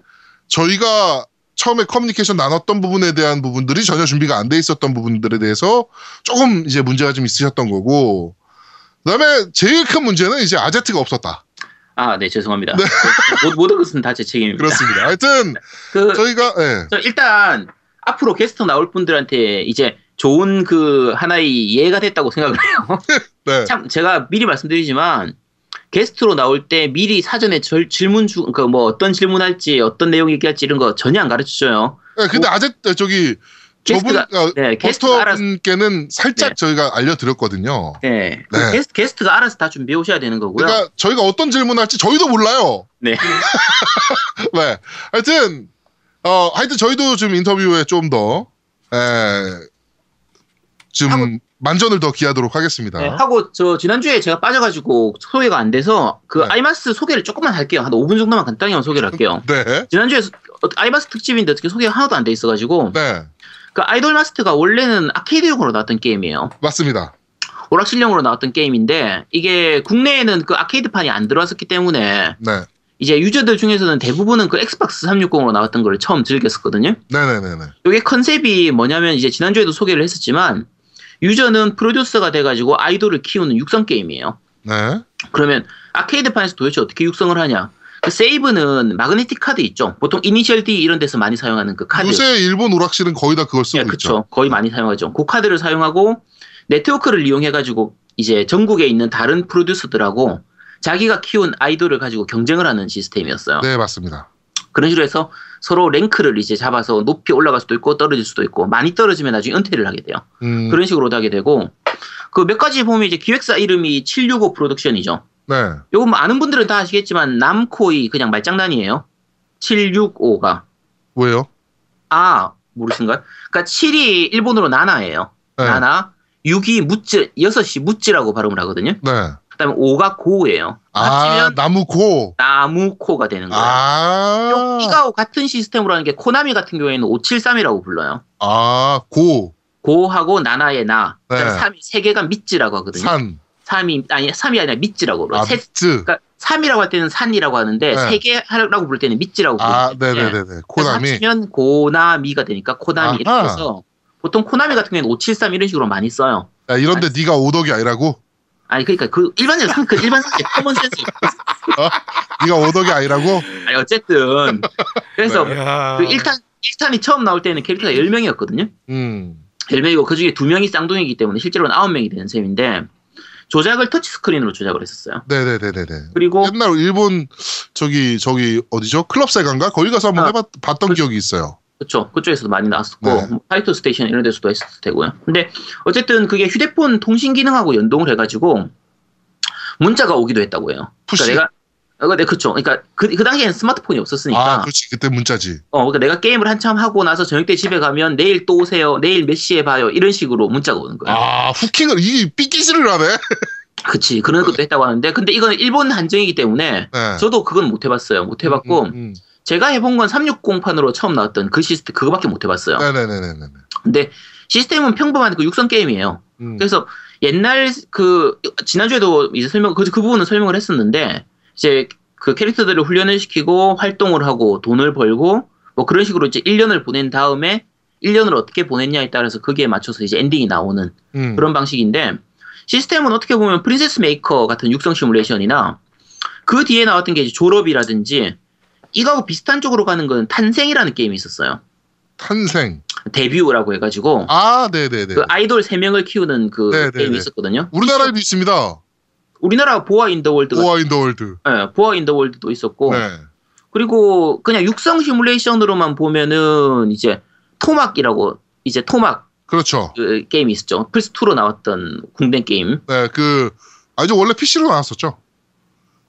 저희가 처음에 커뮤니케이션 나눴던 부분에 대한 부분들이 전혀 준비가 안 돼 있었던 부분들에 대해서 조금 이제 문제가 좀 있으셨던 거고 그다음에 제일 큰 문제는 이제 아제트가 없었다. 아, 네, 죄송합니다. 모- 모든 것은 다 제 책임입니다. 그렇습니다. 하여튼 <laughs> 그, 저희가 예. 저 일단 앞으로 게스트 나올 분들한테 이제 좋은 그 하나의 예가 됐다고 생각을 해요. <laughs> 네. 참 제가 미리 말씀드리지만 게스트로 나올 때 미리 사전에 절- 질문 주, 그뭐 어떤 질문 할지 어떤 내용 얘기할지 이런 거 전혀 안 가르쳐 줘요. 예, 근데 아제트 저기 저분 어, 네, 버스터분께는 살짝 네. 저희가 알려드렸거든요. 네, 그 네. 게스트 게스트가 알아서 다 준비해 오셔야 되는 거고요. 그러니까 저희가 어떤 질문할지 저희도 몰라요. 네, <laughs> 네. 하여튼 어 하여튼 저희도 좀 인터뷰에 좀 더 에, 좀 하고- 만전을 더 기하도록 하겠습니다. 네, 하고 저 지난주에 제가 빠져가지고 소개가 안 돼서 그 네. 아이마스 소개를 조금만 할게요. 한 5분 정도만 간단히만 소개를 할게요. 네. 지난주에 소- 어, 아이마스 특집인데 어떻게 소개가 하나도 안 돼 있어가지고 네. 그 아이돌 마스터가 원래는 아케이드용으로 나왔던 게임이에요. 맞습니다. 오락실용으로 나왔던 게임인데 이게 국내에는 그 아케이드판이 안 들어왔었기 때문에 네. 이제 유저들 중에서는 대부분은 그 엑스박스 360으로 나왔던 걸 처음 즐겼었거든요. 네네네네. 이게 컨셉이 뭐냐면 이제 지난주에도 소개를 했었지만 유저는 프로듀서가 돼가지고 아이돌을 키우는 육성 게임이에요. 네. 그러면 아케이드판에서 도대체 어떻게 육성을 하냐? 그 세이브는 마그네틱 카드 있죠. 보통 이니셜 D 이런 데서 많이 사용하는 그 카드. 요새 일본 오락실은 거의 다 그걸 쓰고 예, 있죠. 그쵸. 거의 많이 사용하죠. 그 카드를 사용하고 네트워크를 이용해가지고 이제 전국에 있는 다른 프로듀서들하고 자기가 키운 아이돌을 가지고 경쟁을 하는 시스템이었어요. 네, 맞습니다. 그런 식으로 해서 서로 랭크를 이제 잡아서 높이 올라갈 수도 있고 떨어질 수도 있고 많이 떨어지면 나중에 은퇴를 하게 돼요. 음, 그런 식으로 하게 되고 그 몇 가지 보면 이제 기획사 이름이 765 프로덕션이죠. 네. 요거 뭐 아는 분들은 다 아시겠지만 남코이 그냥 말장난이에요. 765가 왜요? 아 모르신가요? 그러니까 7이 일본어로 나나예요. 네. 나나 6이 무찌 6이 무찌라고 발음을 하거든요. 네. 그다음에 5가 고예요. 아, 나무코. 나무코가 되는 거예요. 아. 이가 같은 시스템으로 하는 게 코나미 같은 경우에는 573이라고 불러요. 아, 고. ご하고 なな의 な. 네. 그다음에 3이 세 개가 미찌라고 하거든요. 산. 3이 아니 3이 아니라 みっつ라고 불러요. 아, 세. 그러니까 3이라고 할 때는 さん이라고 하는데 네. 세개 하라고 부를 때는 みっつ라고 아, 부르거든요. 네네 네네. 그래서 코나미. 합치면 고나미가 되니까 코나미 이렇게. 해서 보통 코나미 같은 경우에는 573 이런 식으로 많이 써요. 야, 이런데 네가 오덕이 아니라고? 아니 그러니까 그 일반적인 상- 그 일반적인 common sense 네가 오덕이 아니라고? 아니 어쨌든 그래서 야. 그 1탄 1탄이 처음 나올 때는 캐릭터가 10명이었거든요. 음. 10명이고 그 중에 2명이 쌍둥이기 때문에 실제로는 9명이 되는 셈인데 조작을 터치 스크린으로 조작을 했었어요. 네네네네네. 그리고 옛날 일본 저기 저기 어디죠? 클럽 세간가 거기 가서 한번 아, 해봤 봤던 기억이 있어요. 그렇죠. 그쪽에서도 많이 나왔었고 네. 뭐 파이터 스테이션 이런 데서도 했을 테고요. 근데 어쨌든 그게 휴대폰 통신 기능하고 연동을 해가지고 문자가 오기도 했다고 해요. 푸시. 그러니까 내가 어, 네, 그쵸. 그러니까 그, 그 당시에는 스마트폰이 없었으니까. 아, 그렇지. 그때 문자지. 어, 그러니까 내가 게임을 한참 하고 나서 저녁 때 집에 가면 내일 또 오세요. 내일 몇 시에 봐요. 이런 식으로 문자가 오는 거예요. 아, 후킹을 이게 삐끼질을 하네. <laughs> 그치. 그런 것도 했다고 하는데. 근데 이거는 일본 한정이기 때문에 네. 저도 그건 못 해봤어요. 못 해봤고. 음, 음. 제가 해본 건 360판으로 처음 나왔던 그 시스템, 그거밖에 못 해봤어요. 네네네네네. 근데 시스템은 평범한 그 육성 게임이에요. 음. 그래서 옛날 그 지난주에도 이제 설명 그, 그 부분은 설명을 했었는데 이제 그 캐릭터들을 훈련을 시키고 활동을 하고 돈을 벌고 뭐 그런 식으로 이제 1년을 보낸 다음에 1년을 어떻게 보냈냐에 따라서 거기에 맞춰서 이제 엔딩이 나오는 음. 그런 방식인데 시스템은 어떻게 보면 프린세스 메이커 같은 육성 시뮬레이션이나 그 뒤에 나왔던 게 이제 졸업이라든지 이거하고 비슷한 쪽으로 가는 건 탄생이라는 게임이 있었어요. 탄생. 데뷔라고 해가지고 아, 네네네. 그 아이돌 3명을 키우는 그 네, 네, 게임이 네. 있었거든요. 우리나라에도 있습니다. 우리나라 보아 인더 월드가 보아 인더 월드. 네, 보아 인더 월드도 있었고 네. 그리고 그냥 육성 시뮬레이션으로만 보면은 이제 토막이라고 이제 토막 그렇죠. 그 게임이 있었죠. 플스 2로 나왔던 국내 게임. 네, 그 아주 원래 PC로 나왔었죠.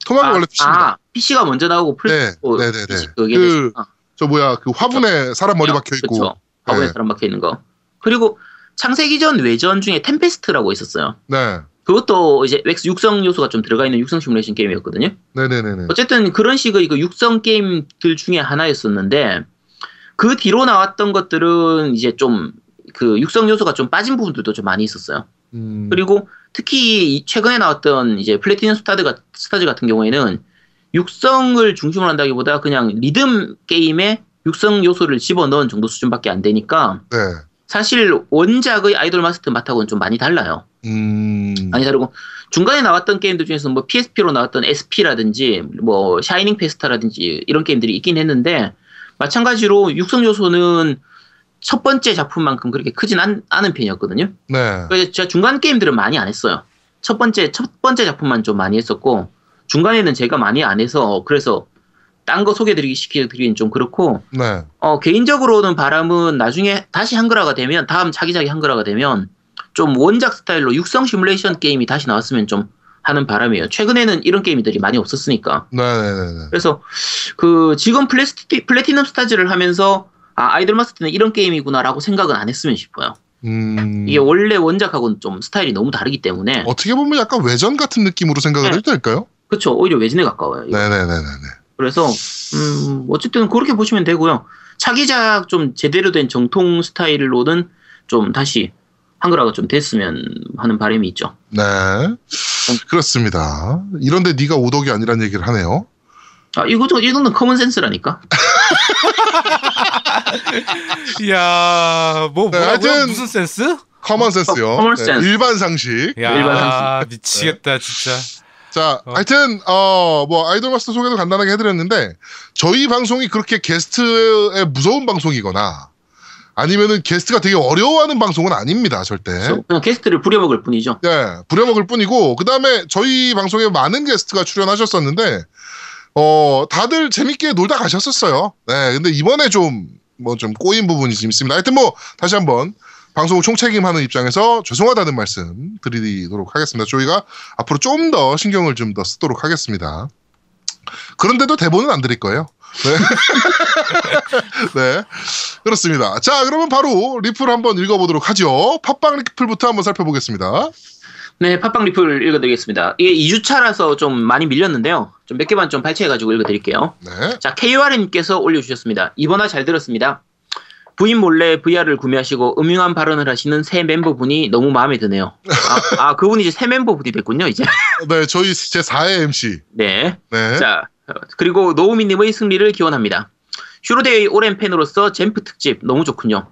토막이 원래 PC입니다. 아, PC가 먼저 나오고 네, 플스 4 네, 네, 네. 그게 그 됐구나. 저 뭐야 그 화분에 사람 머리 박혀 있고. 그렇죠. 화분에 네. 사람 박혀 있는 거. 그리고 창세기 전 외전 중에 템페스트라고 있었어요. 네, 그것도 이제 엑스 육성 요소가 좀 들어가 있는 육성 시뮬레이션 게임이었거든요. 네, 네, 네, 네. 어쨌든 그런 식의 그 육성 게임들 중에 하나였었는데 그 뒤로 나왔던 것들은 이제 좀 그 육성 요소가 좀 빠진 부분들도 좀 많이 있었어요. 음, 그리고 특히 이 최근에 나왔던 이제 플래티넘 스타즈 가, 스타즈 같은 경우에는 육성을 중심으로 한다기보다 그냥 리듬 게임에 육성 요소를 집어넣은 정도 수준밖에 안 되니까 네, 사실 원작의 아이돌 마스터 맛하고는 좀 많이 달라요. 음, 많이 다르고 중간에 나왔던 게임들 중에서 뭐 PSP로 나왔던 SP라든지 뭐 샤이닝 페스타라든지 이런 게임들이 있긴 했는데 마찬가지로 육성 요소는 첫 번째 작품만큼 그렇게 크진 않, 않은 편이었거든요. 네, 그래서 제가 중간 게임들은 많이 안 했어요. 첫 번째 첫 번째 작품만 좀 많이 했었고 중간에는 제가 많이 안 해서 그래서 딴 거 소개드리기 시켜드리긴 좀 그렇고 네, 어, 개인적으로는 바람은 나중에 다시 한글화가 되면 다음 차기작이 한글화가 되면 좀 원작 스타일로 육성 시뮬레이션 게임이 다시 나왔으면 좀 하는 바람이에요. 최근에는 이런 게임들이 많이 없었으니까. 네, 네, 네, 네. 그래서 그 지금 플래스티, 플래티넘 스타즈를 하면서 아, 아이돌 마스터는 이런 게임이구나라고 생각은 안 했으면 싶어요. 음, 이게 원래 원작하고는 좀 스타일이 너무 다르기 때문에 어떻게 보면 약간 외전 같은 느낌으로 생각을 네. 해도 될까요? 그렇죠. 오히려 외전에 가까워요. 이거. 네, 네, 네, 네, 네. 그래서 음, 어쨌든 그렇게 보시면 되고요. 차기작 좀 제대로 된 정통 스타일로는 좀 다시 한글화가 좀 됐으면 하는 바람이 있죠. 네, 그렇습니다. 이런데 네가 오덕이 아니란 얘기를 하네요. 아, 이거 저, 이 정도는 common sense라니까. 이야, 뭐, 네, 뭐라고요? 무슨 센스? common sense요. 어, common 네, 센스. 일반 상식. 야, 일반 미치겠다, 진짜. 자, 어. 하여튼 어 뭐 아이돌 마스터 소개도 간단하게 해드렸는데 저희 방송이 그렇게 게스트의 무서운 방송이거나 아니면은 게스트가 되게 어려워하는 방송은 아닙니다, 절대. 그냥 게스트를 부려먹을 뿐이죠. 네, 부려먹을 뿐이고 그 다음에 저희 방송에 많은 게스트가 출연하셨었는데 어 다들 재밌게 놀다 가셨었어요. 네, 근데 이번에 좀 뭐좀 꼬인 부분이 좀 있습니다. 하여튼 뭐 다시 한번 방송을 총책임하는 입장에서 죄송하다는 말씀 드리도록 하겠습니다. 저희가 앞으로 좀 더 신경을 좀 더 쓰도록 하겠습니다. 그런데도 대본은 안 드릴 거예요. 네. <laughs> 네. 그렇습니다. 자, 그러면 바로 리플 한번 읽어보도록 하죠. 팟빵 리플부터 한번 살펴보겠습니다. 네, 팟빵 리플 읽어드리겠습니다. 이게 2주차라서 좀 많이 밀렸는데요. 좀 몇 개만 좀 발췌해가지고 읽어드릴게요. 네. 자, KUR님께서 올려주셨습니다. 이번화 잘 들었습니다. 부인 몰래 VR을 구매하시고 음흉한 발언을 하시는 새 멤버분이 너무 마음에 드네요. 아, 아, 그분이 이제 새 멤버분이 됐군요, 이제. <laughs> 네, 저희 제 4회 MC. 네. 네. 자, 어, 그리고 노우미님의 승리를 기원합니다. 슈로데의 오랜 팬으로서 잼프 특집 너무 좋군요.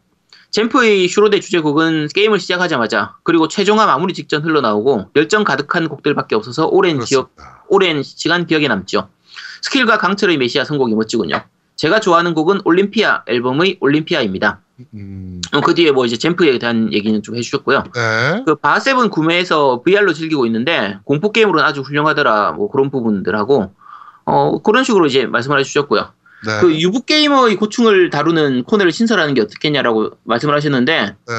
잼프의 슈로데 주제곡은 게임을 시작하자마자 그리고 최종화 마무리 직전 흘러나오고 열정 가득한 곡들밖에 없어서 오랜 기억, 그렇습니다. 오랜 시간 기억에 남죠. 스킬과 강철의 메시아 선곡이 멋지군요. 제가 좋아하는 곡은 올림피아 앨범의 올림피아입니다. 음, 어, 그 뒤에 뭐 이제 잼프에 대한 얘기는 좀 해주셨고요. 네. 그 바세븐 구매해서 VR로 즐기고 있는데 공포 게임으로는 아주 훌륭하더라. 뭐 그런 부분들하고 어 그런 식으로 이제 말씀을 해주셨고요. 네. 그 유부 게이머의 고충을 다루는 코너를 신설하는 게 어떻겠냐라고 말씀을 하셨는데 네.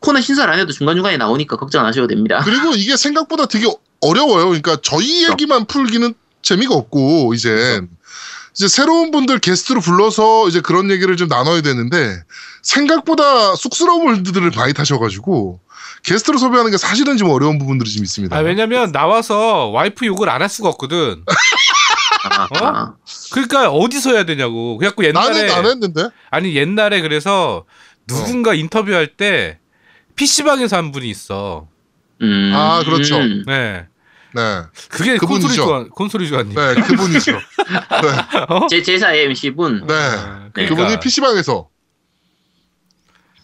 코너 신설 안 해도 중간 중간에 나오니까 걱정 안 하셔도 됩니다. 그리고 이게 생각보다 되게 어려워요. 그러니까 저희 그렇죠. 얘기만 풀기는 재미가 없고 이제 그렇죠. 이제 새로운 분들 게스트로 불러서 이제 그런 얘기를 좀 나눠야 되는데 생각보다 쑥스러운 분들을 많이 타셔가지고 게스트로 섭외하는 게 사실은 좀 어려운 부분들이 좀 있습니다. 아, 왜냐면 나와서 와이프 욕을 안 할 수가 없거든. 아, <laughs> 어? 아. 그러니까 어디서 해야 되냐고. 그래갖고 옛날에 나는 안 했는데. 아니 옛날에 그래서 누군가 인터뷰할 때 PC방에서 한 분이 있어. 음. 아, 그렇죠. 음. 네. 네, 그게 콘솔이 그분이죠. 콘솔이 좋아님. 네, 그분이죠. <laughs> 네, 어? 제 제사의 MC 분. 네. 네. 그분이 PC방에서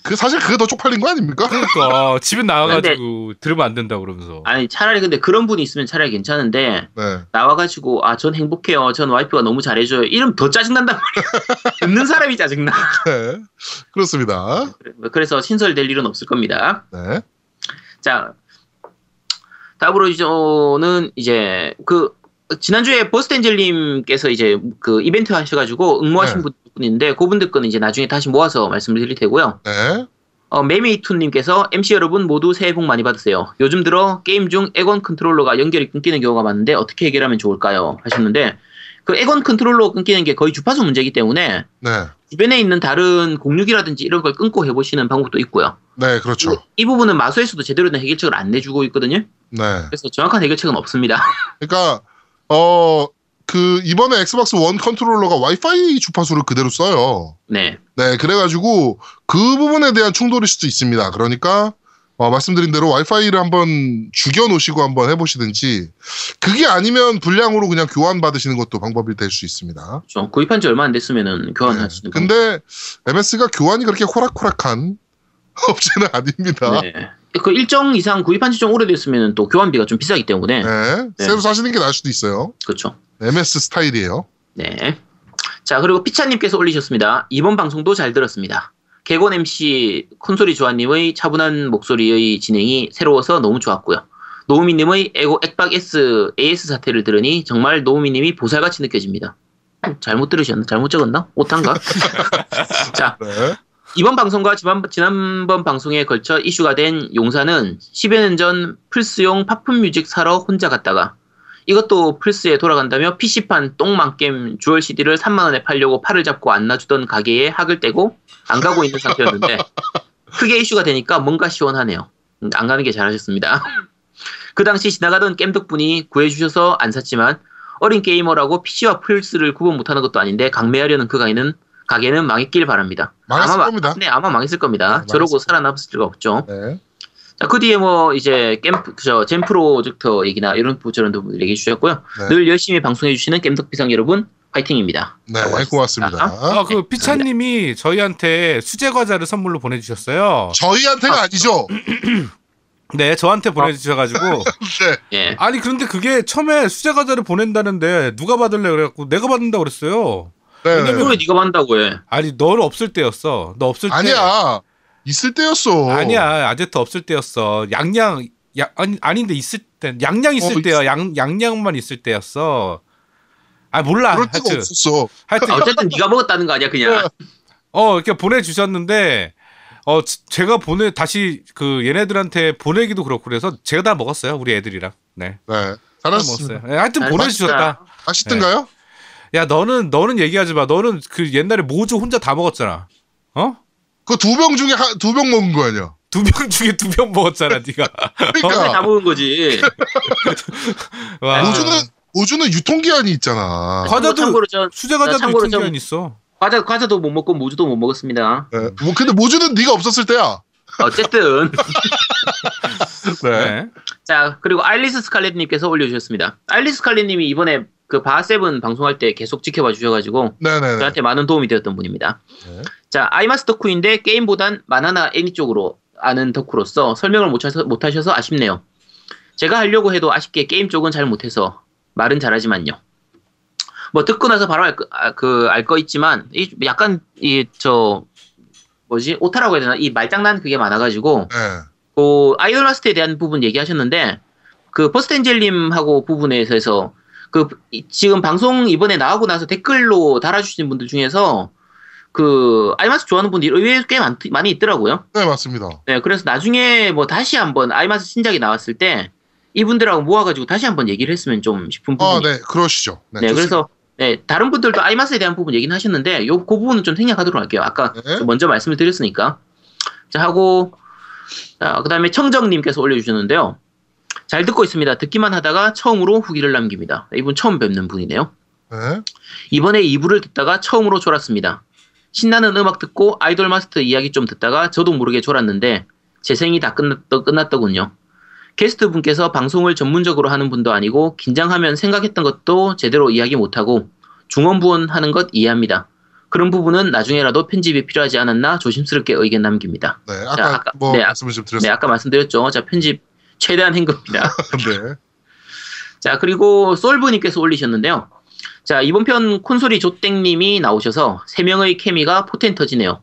그 사실 그게 더 쪽팔린 거 아닙니까? 그러니까 집에 나와가지고 들으면 안 된다 그러면서. 아니 차라리 근데 그런 분이 있으면 차라리 괜찮은데 네. 나와가지고 아 전 행복해요. 전 와이프가 너무 잘해줘요. 이러면 더 짜증난단 말이야. <laughs> 듣는 사람이 짜증나. 네. 그렇습니다. 그래서 신설될 일은 없을 겁니다. 네. 자, 다브로이저는 이제 그 지난주에 버스텐젤님께서 이제 그 이벤트 하셔가지고 응모하신 네. 분인데 그분들 거는 이제 나중에 다시 모아서 말씀을 드릴 테고요. 네. 어, 매미투님께서 MC 여러분 모두 새해 복 많이 받으세요. 요즘 들어 게임 중 에건 컨트롤러가 연결이 끊기는 경우가 많은데 어떻게 해결하면 좋을까요? 하셨는데 그 엑원 컨트롤러 끊기는 게 거의 주파수 문제이기 때문에 네. 주변에 있는 다른 공유기라든지 이런 걸 끊고 해보시는 방법도 있고요. 네, 그렇죠. 이 부분은 마소에서도 제대로 된 해결책을 안 내주고 있거든요. 네. 그래서 정확한 해결책은 없습니다. <laughs> 그러니까 어 그 이번에 엑스박스 원 컨트롤러가 와이파이 주파수를 그대로 써요. 네. 네, 그래가지고 그 부분에 대한 충돌일 수도 있습니다. 그러니까 어, 말씀드린 대로 와이파이를 한번 죽여 놓으시고 한번 해보시든지 그게 아니면 불량으로 그냥 교환 받으시는 것도 방법이 될 수 있습니다. 좀 구입한 지 얼마 안 됐으면은 교환할 수 네. 있는 방법. 근데 MS가 교환이 그렇게 호락호락한 <laughs> 업체는 아닙니다. 네. 네. 그 일정 이상 구입한 지 좀 오래됐으면 또 교환비가 좀 비싸기 때문에 네. 새로 사시는 게 나을 수도 있어요. 그렇죠. MS 스타일이에요. 네. 자, 그리고 피차님께서 올리셨습니다. 이번 방송도 잘 들었습니다. 개곤 MC 콘솔이 조아님의 차분한 목소리의 진행이 새로워서 너무 좋았고요. 노우미님의 에고 액박 S AS 사태를 들으니 정말 노우미님이 보살같이 느껴집니다. 잘못 들으셨나? 잘못 적었나? 오탄가? <laughs> 자, 네. 이번 방송과 지난, 지난번 방송에 걸쳐 이슈가 된 용사는 10여 년 전 플스용 팝품 뮤직 사러 혼자 갔다가 이것도 플스에 돌아간다며 PC판 똥망겜 주얼 CD를 3만원에 팔려고 팔을 잡고 안 놔주던 가게에 학을 떼고 안 가고 있는 상태였는데 크게 이슈가 되니까 뭔가 시원하네요. 음, 안 가는 게 잘하셨습니다. 그 당시 지나가던 겜덕 분이 구해주셔서 안 샀지만 어린 게이머라고 PC와 플스를 구분 못하는 것도 아닌데 강매하려는 그 가게는 가게는 망했길 바랍니다. 망했을 아마, 겁니다. 네, 아마 망했을 겁니다. 네, 저러고 망했을 살아남았을 리가 없죠. 네. 자, 그 뒤에 뭐 이제 게임 저장 프로젝터 얘기나 이런 부처런 부분들 얘기해 주셨고요. 네. 늘 열심히 방송해 주시는 겜덕비상 여러분 파이팅입니다. 네, 고맙습니다. 아, 그 피차님이 저희한테 수제 과자를 선물로 보내주셨어요. 저희한테가 아 니죠. <clears throat> 네, 저한테 보내주셔가지고. <laughs> 네. 예. 아니, 그런데 그게 처음에 수제 과자를 보낸다는데 누가 받을래 그래갖고 내가 받는다 그랬어요. 네. 왜냐면 왜 네가 받는다고 해? 아니, 너는 없을 때였어. 너 없을 때. 아니야. 있을 때였어. 아니야, 아제트 없을 때였어. 양양, 야, 아니, 아닌데 있을 때, 양양 있을 어, 때야. 양, 양양만 있을 때였어. 아, 몰라. 그럴 때가 하여튼, 없었어. 하여튼, 아, 어쨌든 네가 먹었다는 거 아니야 그냥. 어, 이렇게 보내주셨는데, 어, 지- 제가 보내, 다시 그 얘네들한테 보내기도 그렇고 그래서 제가 다 먹었어요. 우리 애들이랑. 네. 네. 먹었어요. 네, 하여튼 잘 보내주셨다. 맛있던가요? 야, 너는, 너는 얘기하지 마. 너는 그 옛날에 모주 혼자 다 먹었잖아. 어? 그 두 병 중에 두 병 먹은 거 아니야? 두 병 중에 두 병 먹었잖아, 네가. 다 그러니까 먹은 거지. 와. <laughs> 모주는 모주는 유통기한이 있잖아. 과자도 참고로 저 수제 과자도 참고로 유통기한 좀- 있어. 과자 과자도 못 먹고 모주도 못 먹었습니다. 네. 뭐 근데 모주는 네가 없었을 때야. 어쨌든 <laughs> 네. 네. 자 그리고 아일리스 스칼렛님께서 올려주셨습니다. 아일리스 스칼렛님이 이번에 그 바세븐 방송할 때 계속 지켜봐 주셔가지고 네네네. 저한테 많은 도움이 되었던 분입니다. 네. 자, 아이마스 덕후인데 게임보단 만화나 애니 쪽으로 아는 덕후로서 설명을 못 하셔서, 못하셔서 아쉽네요. 제가 하려고 해도 아쉽게 게임 쪽은 잘 못해서 말은 잘하지만요. 뭐 듣고 나서 바로 알 거, 아, 그, 알 거 있지만, 이 약간, 이, 저, 뭐지? 오타라고 해야 되나? 이 말장난 그게 많아가지고, 네. 그, 아이돌 마스터에 대한 부분 얘기하셨는데, 그, 버스텐젤님하고 부분에서, 그, 이- 지금 방송 이번에 나오고 나서 댓글로 달아주신 분들 중에서, 그, 아이마스 좋아하는 분들이 의외로 꽤 많, 많이 있더라고요. 네, 맞습니다. 네, 그래서 나중에 뭐 다시 한번 아이마스 신작이 나왔을 때, 이분들하고 모아가지고 다시 한번 얘기를 했으면 좀 싶은 아, 부분이 네, 그러시죠. 네, 네. 그래서 네, 다른 분들도 아이마스에 대한 부분 얘기는 하셨는데 요그 부분은 좀 생략하도록 할게요. 아까 네. 먼저 말씀을 드렸으니까. 자, 하고 자, 그다음에 청정 님께서 올려 주셨는데요. 잘 듣고 있습니다. 듣기만 하다가 처음으로 후기를 남깁니다. 이분 처음 뵙는 분이네요. 네. 이번에 2부를 듣다가 처음으로 졸았습니다. 신나는 음악 듣고 아이돌 마스터 이야기 좀 듣다가 저도 모르게 졸았는데 재생이 다 끝났, 끝났 더군요. 게스트 분께서 방송을 전문적으로 하는 분도 아니고 긴장하면 생각했던 것도 제대로 이야기 못하고 중언부언하는 것 이해합니다. 그런 부분은 나중에라도 편집이 필요하지 않았나 조심스럽게 의견 남깁니다. 네, 아까, 자, 아까- 뭐 네, 아- 말씀을 좀 네, 드렸습니다. 아까 말씀드렸죠. 자, 편집 최대한 한 겁니다. <laughs> 네. 자, 그리고 솔브님께서 올리셨는데요. 자, 이번 편 콘솔이 조땡님이 나오셔서 세 명의 케미가 포텐 터지네요.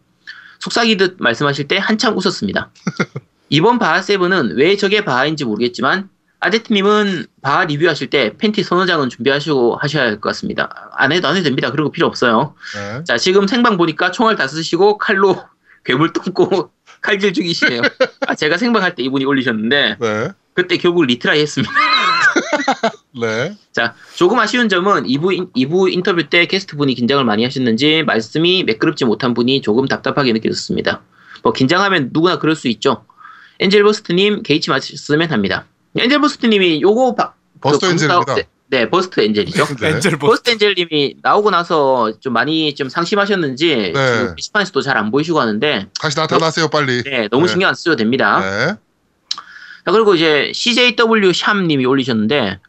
속삭이듯 말씀하실 때 한참 웃었습니다. <laughs> 이번 바하7은 왜 저게 바하인지 모르겠지만 아제트님은 바하 리뷰하실 때 팬티 서너 장은 준비하시고 하셔야 할 것 같습니다. 안 해도 안 해도 됩니다. 그리고 필요 없어요. 네. 자, 지금 생방 보니까 총알 다 쓰시고 칼로 괴물 뚫고 칼질 중이시네요. 아, 제가 생방할 때 이분이 올리셨는데 네. 그때 결국 retry 했습니다. <laughs> 네. 자, 조금 아쉬운 점은 2부, 인- 2부 인터뷰 때 게스트 분이 긴장을 많이 하셨는지 말씀이 매끄럽지 못한 부분이 조금 답답하게 느껴졌습니다. 뭐, 긴장하면 누구나 그럴 수 있죠. 엔젤버스트님, 게이치 맞으면 합니다. 엔젤버스트님이 요거, 바, 방송 나올 엔젤입니다. 때- 네, 버스트 엔젤이죠. <laughs> 네. 엔젤 버 버스트 엔젤님이 나오고 나서 좀 많이 좀 상심하셨는지, 네. 지금 게시판에서도 잘 안 보이시고 하는데, 다시 나타나세요, 빨리. 네, 너무 네. 신경 안 쓰셔도 됩니다. 네. 자, 그리고 이제 CJW 샴님이 올리셨는데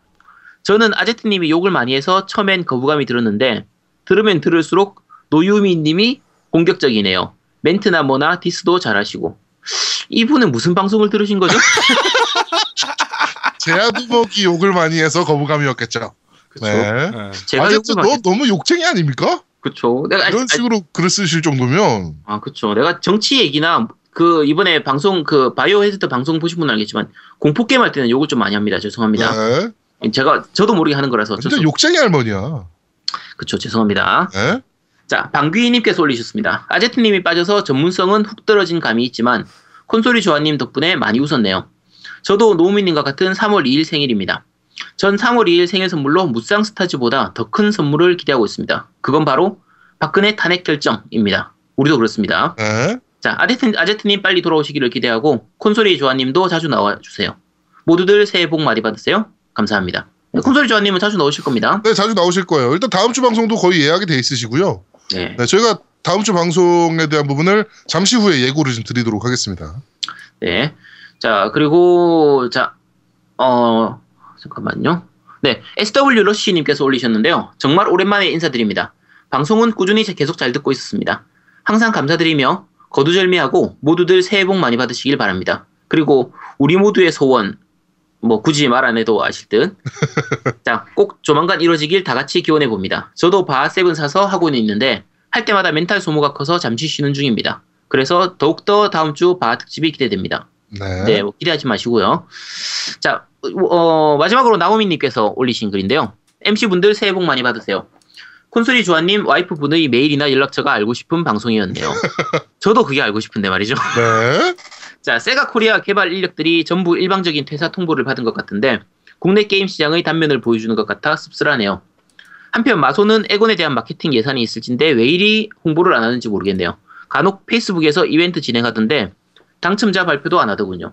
저는 아제트님이 욕을 많이 해서 처음엔 거부감이 들었는데 들으면 들을수록 노유미님이 공격적이네요. 멘트나 뭐나 디스도 잘하시고 이분은 무슨 방송을 들으신 거죠? <laughs> 제 아제트 목이 욕을 많이 해서 거부감이었겠죠. 그쵸. 네. 네. 제가 아제트 욕을 너 많이 너무 욕쟁이 아닙니까? 그쵸. 내가 이런 식으로 글을 쓰실 정도면 아 그쵸. 내가 정치 얘기나 그 이번에 방송 그 바이오하자드 방송 보신 분은 알겠지만 공포 게임 할 때는 욕을 좀 많이 합니다. 죄송합니다. 네. 제가 저도 모르게 하는 거라서 진짜 죄송- 욕쟁이 할머니야. 그쵸 죄송합니다. 네. 자, 방귀님께서 올리셨습니다. 아제트님이 빠져서 전문성은 훅 떨어진 감이 있지만 콘솔이 조아님 덕분에 많이 웃었네요. 저도 노우미님과 같은 3월 2일 생일입니다. 전 3월 2일 생일 선물로 무쌍 스타즈보다 더 큰 선물을 기대하고 있습니다. 그건 바로 박근혜 탄핵 결정입니다. 우리도 그렇습니다. 네. 자, 아제트, 아제트님 빨리 돌아오시기를 기대하고 콘솔이 조아님도 자주 나와주세요. 모두들 새해 복 많이 받으세요. 감사합니다. 네, 콘솔이 조아님은 자주 나오실 겁니다. 네, 자주 나오실 거예요. 일단 다음 주 방송도 거의 예약이 돼 있으시고요. 네. 네, 저희가 다음 주 방송에 대한 부분을 잠시 후에 예고를 좀 드리도록 하겠습니다. 네. 자, 그리고, 자, 어, 잠깐만요. 네. SW 러쉬님께서 올리셨는데요. 정말 오랜만에 인사드립니다. 방송은 꾸준히 계속 잘 듣고 있었습니다. 항상 감사드리며 거두절미하고 모두들 새해 복 많이 받으시길 바랍니다. 그리고 우리 모두의 소원, 뭐 굳이 말 안 해도 아실 듯. <laughs> 자, 꼭 조만간 이루어지길 다 같이 기원해 봅니다. 저도 바하7 사서 하고는 있는데 할 때마다 멘탈 소모가 커서 잠시 쉬는 중입니다. 그래서 더욱더 다음 주 바하 특집이 기대됩니다. 네. 네, 뭐 기대하지 마시고요. 자, 어, 마지막으로 나오미님께서 올리신 글인데요. MC분들 새해 복 많이 받으세요. 콘솔이 조아님 와이프 분의 메일이나 연락처가 알고 싶은 방송이었네요. <laughs> 저도 그게 알고 싶은데 말이죠. 네. <laughs> 자, 세가 코리아 개발 인력들이 전부 일방적인 퇴사 통보를 받은 것 같은데 국내 게임 시장의 단면을 보여주는 것 같아 씁쓸하네요. 한편 마소는 엑원에 대한 마케팅 예산이 있을진데 왜 이리 홍보를 안 하는지 모르겠네요. 간혹 페이스북에서 이벤트 진행하던데 당첨자 발표도 안 하더군요.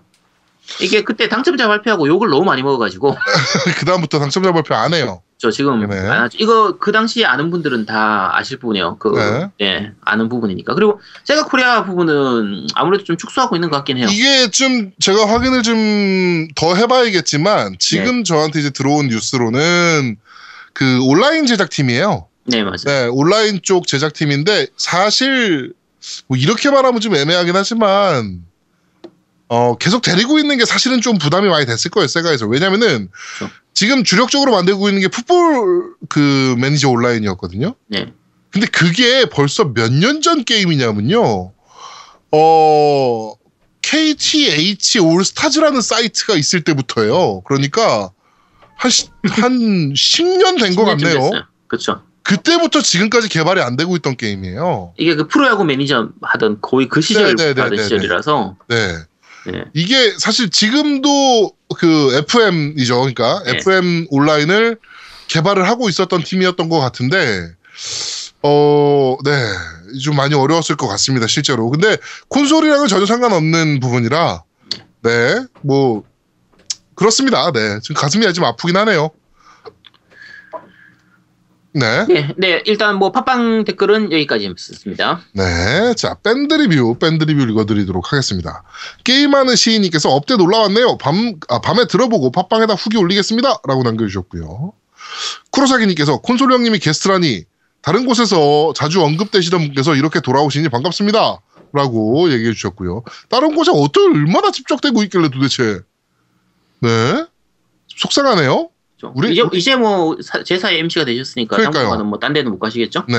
이게 그때 당첨자 발표하고 욕을 너무 많이 먹어가지고 <laughs> 그 다음부터 당첨자 발표 안 해요. 저 지금 네. 안 하죠. 이거 그 당시에 아는 분들은 다 아실 부분이에요. 그 네. 예, 아는 부분이니까. 그리고 세가 코리아 부분은 아무래도 좀 축소하고 있는 것 같긴 해요. 이게 좀 제가 확인을 좀 더 해봐야겠지만 지금 네. 저한테 이제 들어온 뉴스로는 그 온라인 제작팀이에요. 네, 맞아요. 네, 온라인 쪽 제작팀인데 사실 뭐 이렇게 말하면 좀 애매하긴 하지만 어 계속 데리고 있는 게 사실은 좀 부담이 많이 됐을 거예요 세가에서 왜냐면은 그렇죠. 지금 주력적으로 만들고 있는 게 풋볼 그 매니저 온라인이었거든요. 네. 근데 그게 벌써 몇 년 전 게임이냐면요. 어 KTH 올스타즈라는 사이트가 있을 때부터예요. 그러니까 한, 시- 한 10년 된 것 같네요. 그렇죠. 그때부터 지금까지 개발이 안 되고 있던 게임이에요. 이게 그 프로야구 매니저 하던 거의 그 시절 네, 네, 네, 하던 네, 시절이라서 네. 네. 이게 사실 지금도 그 FM이죠. 그러니까 네. FM 온라인을 개발을 하고 있었던 팀이었던 것 같은데, 어, 네. 좀 많이 어려웠을 것 같습니다, 실제로. 근데 콘솔이랑은 전혀 상관없는 부분이라, 네. 뭐, 그렇습니다. 네. 지금 가슴이 좀 아프긴 하네요. 네. 네, 네, 일단 뭐 팟빵 댓글은 여기까지 썼습니다. 네. 자, 밴드 리뷰, 밴드 리뷰 읽어드리도록 하겠습니다. 게임하는 시인님께서 업데이트 올라왔네요. 밤, 아, 밤에 들어보고 팟빵에다 후기 올리겠습니다. 라고 남겨주셨고요. 쿠로사기님께서 콘솔 형님이 게스트라니 다른 곳에서 자주 언급되시던 분께서 이렇게 돌아오시니 반갑습니다. 라고 얘기해 주셨고요. 다른 곳에 어떻게 얼마나 집적되고 있길래 도대체. 네. 속상하네요. 그렇죠. 우리- 이제 이제 뭐 사- 제사의 MC가 되셨으니까. 당분간은 뭐딴 데는 못 가시겠죠? 네.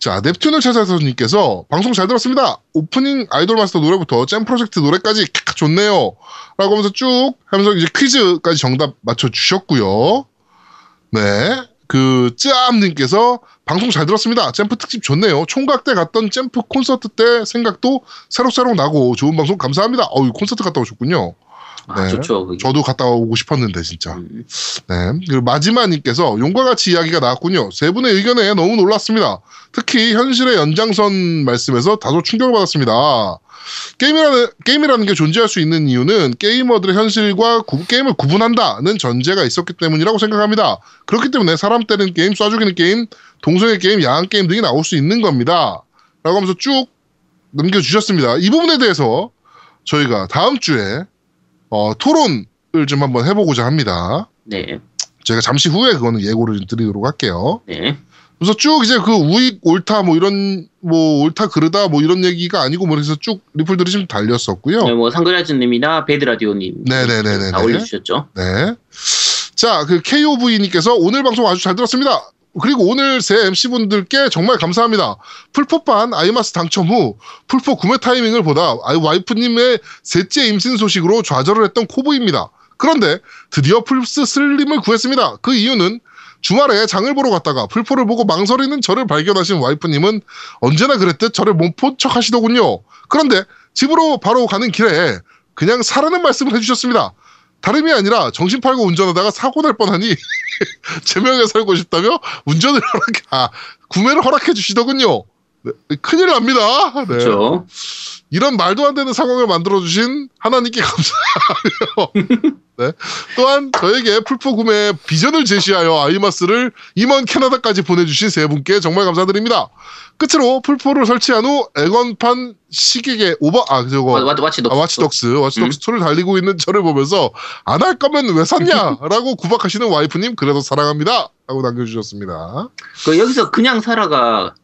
자, 넵튠을 찾아서 님께서 방송 잘 들었습니다. 오프닝 아이돌 마스터 노래부터 잼 프로젝트 노래까지 캬, 좋네요. 라고 하면서 쭉 하면서 이제 퀴즈까지 정답 맞춰주셨고요. 네. 그, 쯔암님께서 방송 잘 들었습니다. 잼프 특집 좋네요. 총각 때 갔던 잼프 콘서트 때 생각도 새록새록 나고 좋은 방송 감사합니다. 어우, 콘서트 갔다 오셨군요. 아, 네. 좋죠. 그게. 저도 갔다 오고 싶었는데, 진짜. 음, 네. 그리고 마지막님께서 용과 같이 이야기가 나왔군요. 세 분의 의견에 너무 놀랐습니다. 특히 현실의 연장선 말씀에서 다소 충격을 받았습니다. 게임이라는, 게임이라는 게 존재할 수 있는 이유는 게이머들의 현실과 구- 게임을 구분한다는 전제가 있었기 때문이라고 생각합니다. 그렇기 때문에 사람 때리는 게임, 쏴 죽이는 게임, 동성애 게임, 야한 게임 등이 나올 수 있는 겁니다. 라고 하면서 쭉 남겨주셨습니다. 이 부분에 대해서 저희가 다음 주에 어, 토론을 좀 한번 해보고자 합니다. 네, 제가 잠시 후에 그거는 예고를 좀 드리도록 할게요. 네. 그래서 쭉 이제 그 우익 옳다 뭐 이런 뭐 옳다 그르다 뭐 이런 얘기가 아니고 뭐 그래서 쭉 리플들이 좀 달렸었고요. 네, 뭐 상그라즈님이나 베드라디오님 네네네네네. 다 올려주셨죠. 네. 자, 그 KOV님께서 오늘 방송 아주 잘 들었습니다. 그리고 오늘 세 MC분들께 정말 감사합니다. 플포판 아이마스 당첨 후 플포 구매 타이밍을 보다 와이프님의 셋째 임신 소식으로 좌절을 했던 코브입니다. 그런데 드디어 플스 슬림을 구했습니다. 그 이유는 주말에 장을 보러 갔다가 플포를 보고 망설이는 저를 발견하신 와이프님은 언제나 그랬듯 저를 몸폰 척 하시더군요. 그런데 집으로 바로 가는 길에 그냥 사라는 말씀을 해주셨습니다. 다름이 아니라 정신 팔고 운전하다가 사고 날 뻔하니 <laughs> 제명에 살고 싶다며 운전을 <laughs> 허락해 아 구매를 허락해 주시더군요. 네, 큰일 납니다. 네. 그렇죠. 이런 말도 안 되는 상황을 만들어 주신 하나님께 감사하고요. <laughs> 네. 또한 저에게 풀포 구매 비전을 제시하여 아이마스를 임원 캐나다까지 보내주신 세 분께 정말 감사드립니다. 끝으로 풀포를 설치한 후 애건판 시계계 오버 아 저거 와- 와- 와치독. 아, 와치독스, 와치독스 음. 2를 달리고 있는 저를 보면서 안 할 거면 왜 샀냐? <laughs> 라고 구박하시는 와이프님, 그래도 사랑합니다. 라고 남겨주셨습니다. 그 여기서 그냥 사라가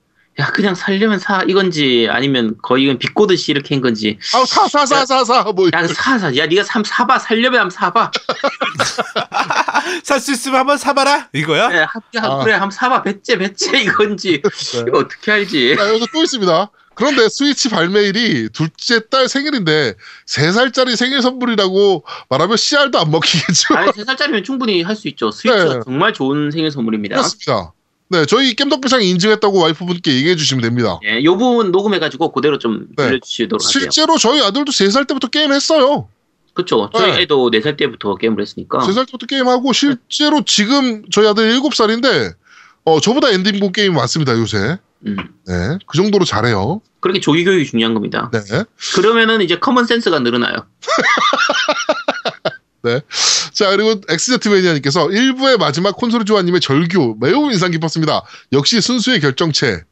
야 그냥 살려면 사 이건지 아니면 거의 이건 비꼬듯이 이렇게 한 건지 아, 사, 사, 사, 사, 사. 뭐, 야사사야 네가 삼 사봐 살려면 한번 사봐 <laughs> 살 수 있으면 한번 사봐라 이거야? 네, 하- 야, 아. 그래 한번 사봐 배째 배째 이건지 네. 이거 어떻게 알지 자, 여기서 또 있습니다. 그런데 스위치 발매일이 둘째 딸 생일인데, 세 살짜리 생일 선물이라고 말하면 씨알도 안 먹히겠죠? 아니 세 살짜리면 충분히 할 수 있죠 스위치가 네. 정말 좋은 생일 선물입니다 그렇습니다. 네, 저희 겜덕비상이 인증했다고 와이프분께 얘기해 주시면 됩니다. 예, 요 부분 녹음해가지고 그대로 좀 네. 들려주시도록 하세요 실제로 저희 아들도 세살 때부터 게임 했어요. 그렇죠 저희 네. 애도 4살 때부터 게임을 했으니까 세살 때부터 게임하고 실제로 지금 저희 아들 일곱 살인데 어 저보다 엔딩본 게임 많습니다 요새. 음, 네, 그 정도로 잘해요. 그렇게 조기 교육이 중요한 겁니다 네, 그러면은 이제 common sense가 늘어나요 <laughs> 자 그리고 엑스제트 매니아님께서 1부의 마지막 콘솔이 조아님의 절규 매우 인상 깊었습니다. 역시 순수의 결정체.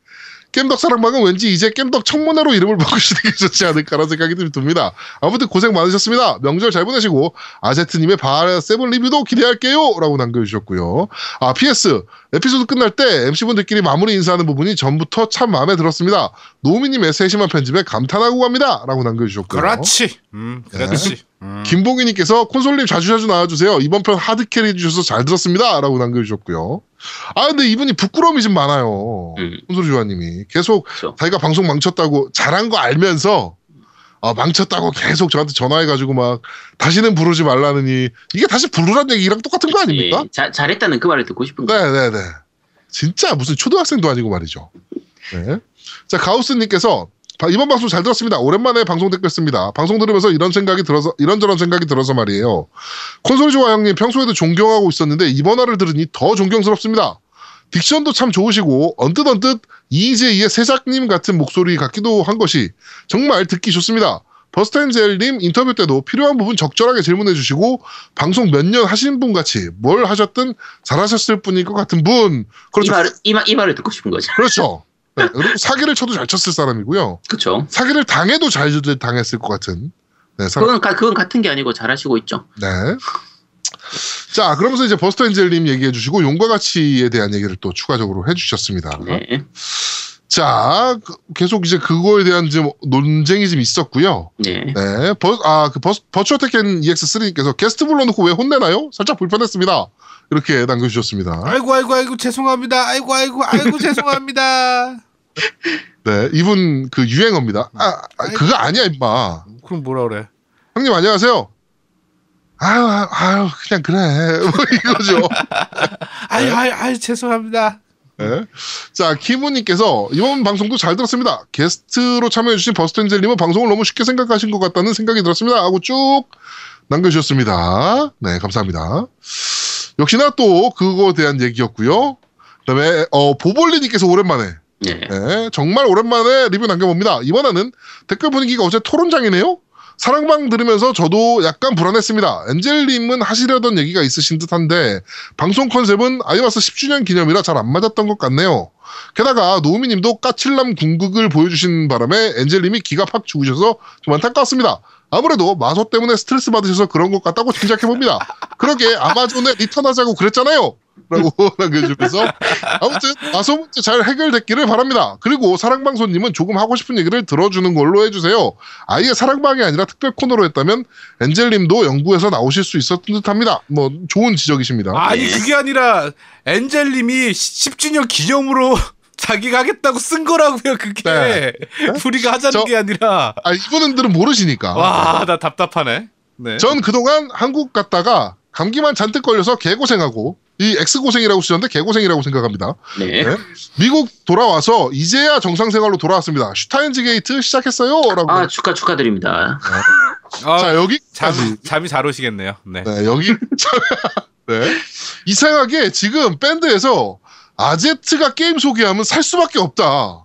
겜덕 사랑방은 왠지 이제 겜덕 청문회로 이름을 바꾸시는 게 좋지 않을까라는 생각이 좀 듭니다. 아무튼 고생 많으셨습니다. 명절 잘 보내시고 아제트님의 바하 seven 리뷰도 기대할게요 라고 남겨주셨고요. 아 PS 에피소드 끝날 때 MC분들끼리 마무리 인사하는 부분이 전부터 참 마음에 들었습니다. 노우미님의 세심한 편집에 감탄하고 갑니다 라고 남겨주셨고요. 그렇지. 음, 그렇지. 음. 김봉희님께서 콘솔님 자주 자주 나와주세요. 이번 편 hard carry 해주셔서 잘 들었습니다. 라고 남겨주셨고요. 아, 근데 이분이 부끄러움이 좀 많아요. 음. 콘솔 조아님이. 계속 그렇죠. 자기가 방송 망쳤다고 잘한 거 알면서 아, 망쳤다고 계속 저한테 전화해가지고 막 다시는 부르지 말라느니 이게 다시 부르란 얘기랑 똑같은 거 아닙니까? 예, 자, 잘했다는 그 말을 듣고 싶은 거예요 네네네. 진짜 무슨 초등학생도 아니고 말이죠. 네. 자, 가우스님께서 바- 이번 방송 잘 들었습니다. 오랜만에 방송 댓글 씁니다. 방송 들으면서 이런 생각이 들어서, 이런저런 생각이 들어서 말이에요. 콘솔이 좋아 형님 평소에도 존경하고 있었는데 이번 화를 들으니 더 존경스럽습니다. 딕션도 참 좋으시고 언뜻 언뜻 이재희의 세작님 같은 목소리 같기도 한 것이 정말 듣기 좋습니다. 버스텐젤님 인터뷰 때도 필요한 부분 적절하게 질문해 주시고 방송 몇 년 하신 분 같이 뭘 하셨든 잘하셨을 분일 것 같은 분. 이 그렇죠. 말을 이, 말, 이 말을 듣고 싶은 거죠. 그렇죠. 네, <laughs> 사기를 쳐도 잘 쳤을 사람이고요. 그렇죠. 사기를 당해도 잘 당했을 것 같은 네, 사람. 그건 가- 그건 같은 게 아니고 잘하시고 있죠. 네. 자, 그러면서 이제 버스터 엔젤님 얘기해 주시고 용과 가치에 대한 얘기를 또 추가적으로 해 주셨습니다. 네. 자, 그- 계속 이제 그거에 대한 좀 논쟁이 좀 있었고요. 네. 네, 버, 아, 그 버스, 버추어 테켄 EX3님께서 게스트 불러놓고 왜 혼내나요? 살짝 불편했습니다. 이렇게 남겨주셨습니다. 아이고 아이고 아이고 죄송합니다. 아이고 아이고 아이고 <laughs> 죄송합니다. 네, 이분 그 유행어입니다. 아, 아, 그거 아니야, 임마. 그럼 뭐라 그래? 형님 안녕하세요. 아유, 아유, 그냥 그래. <laughs> 뭐 이거죠. <laughs> 아유 아유 아유 죄송합니다. 네. 자, 키무님께서 이번 방송도 잘 들었습니다. 게스트로 참여해주신 버스텐젤님은 방송을 너무 쉽게 생각하신 것 같다는 생각이 들었습니다. 하고 쭉 남겨주셨습니다. 네, 감사합니다. 역시나 또 그거에 대한 얘기였고요. 그 다음에, 어, 보볼리님께서 오랜만에, 네. 네, 정말 오랜만에 리뷰 남겨봅니다. 이번에는 댓글 분위기가 어제 토론장이네요? 사랑방 들으면서 저도 약간 불안했습니다. 엔젤님은 하시려던 얘기가 있으신 듯한데 방송 컨셉은 아이마스 10주년 기념이라 잘 안 맞았던 것 같네요. 게다가 노우미님도 까칠남 궁극을 보여주신 바람에 엔젤님이 기가 팍 죽으셔서 좀 안타까웠습니다. 아무래도 마소 때문에 스트레스 받으셔서 그런 것 같다고 짐작해봅니다. 그러게 아마존에 리턴하자고 그랬잖아요. 라고 <laughs> 남겨주면서 아무튼 마소 문제 잘 해결됐기를 바랍니다. 그리고 사랑방송님은 조금 하고 싶은 얘기를 들어주는 걸로 해주세요. 아예 사랑방이 아니라 특별 코너로 했다면 엔젤님도 연구에서 나오실 수 있었던 듯합니다. 뭐 좋은 지적이십니다. 아니 네. 그게 아니라 엔젤님이 10주년 기념으로 <laughs> 자기가 하겠다고 쓴 거라고요. 그게 네. 우리가 하자는 저- 게 아니라 아, 이분들은 모르시니까. 와 나 답답하네. 네. 전 그동안 한국 갔다가 감기만 잔뜩 걸려서 개고생하고 이 X고생이라고 쓰셨는데 개고생이라고 생각합니다. 네. 네. 미국 돌아와서 이제야 정상생활로 돌아왔습니다. 슈타인즈 게이트 시작했어요. 라고. 아 축하 축하드립니다. 아, 자, 여기까지. 잠, 잠이 잘 오시겠네요. 네. 네, 여기. <laughs> 네. 이상하게 지금 밴드에서 아제트가 게임 소개하면 살 수밖에 없다.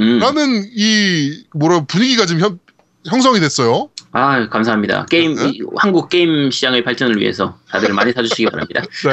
음. 라는 이, 뭐라, 분위기가 지금 형, 형성이 됐어요. 아 감사합니다. 게임 네. 이- 한국 게임 시장의 발전을 위해서 다들 많이 사주시기 바랍니다. <laughs> 네.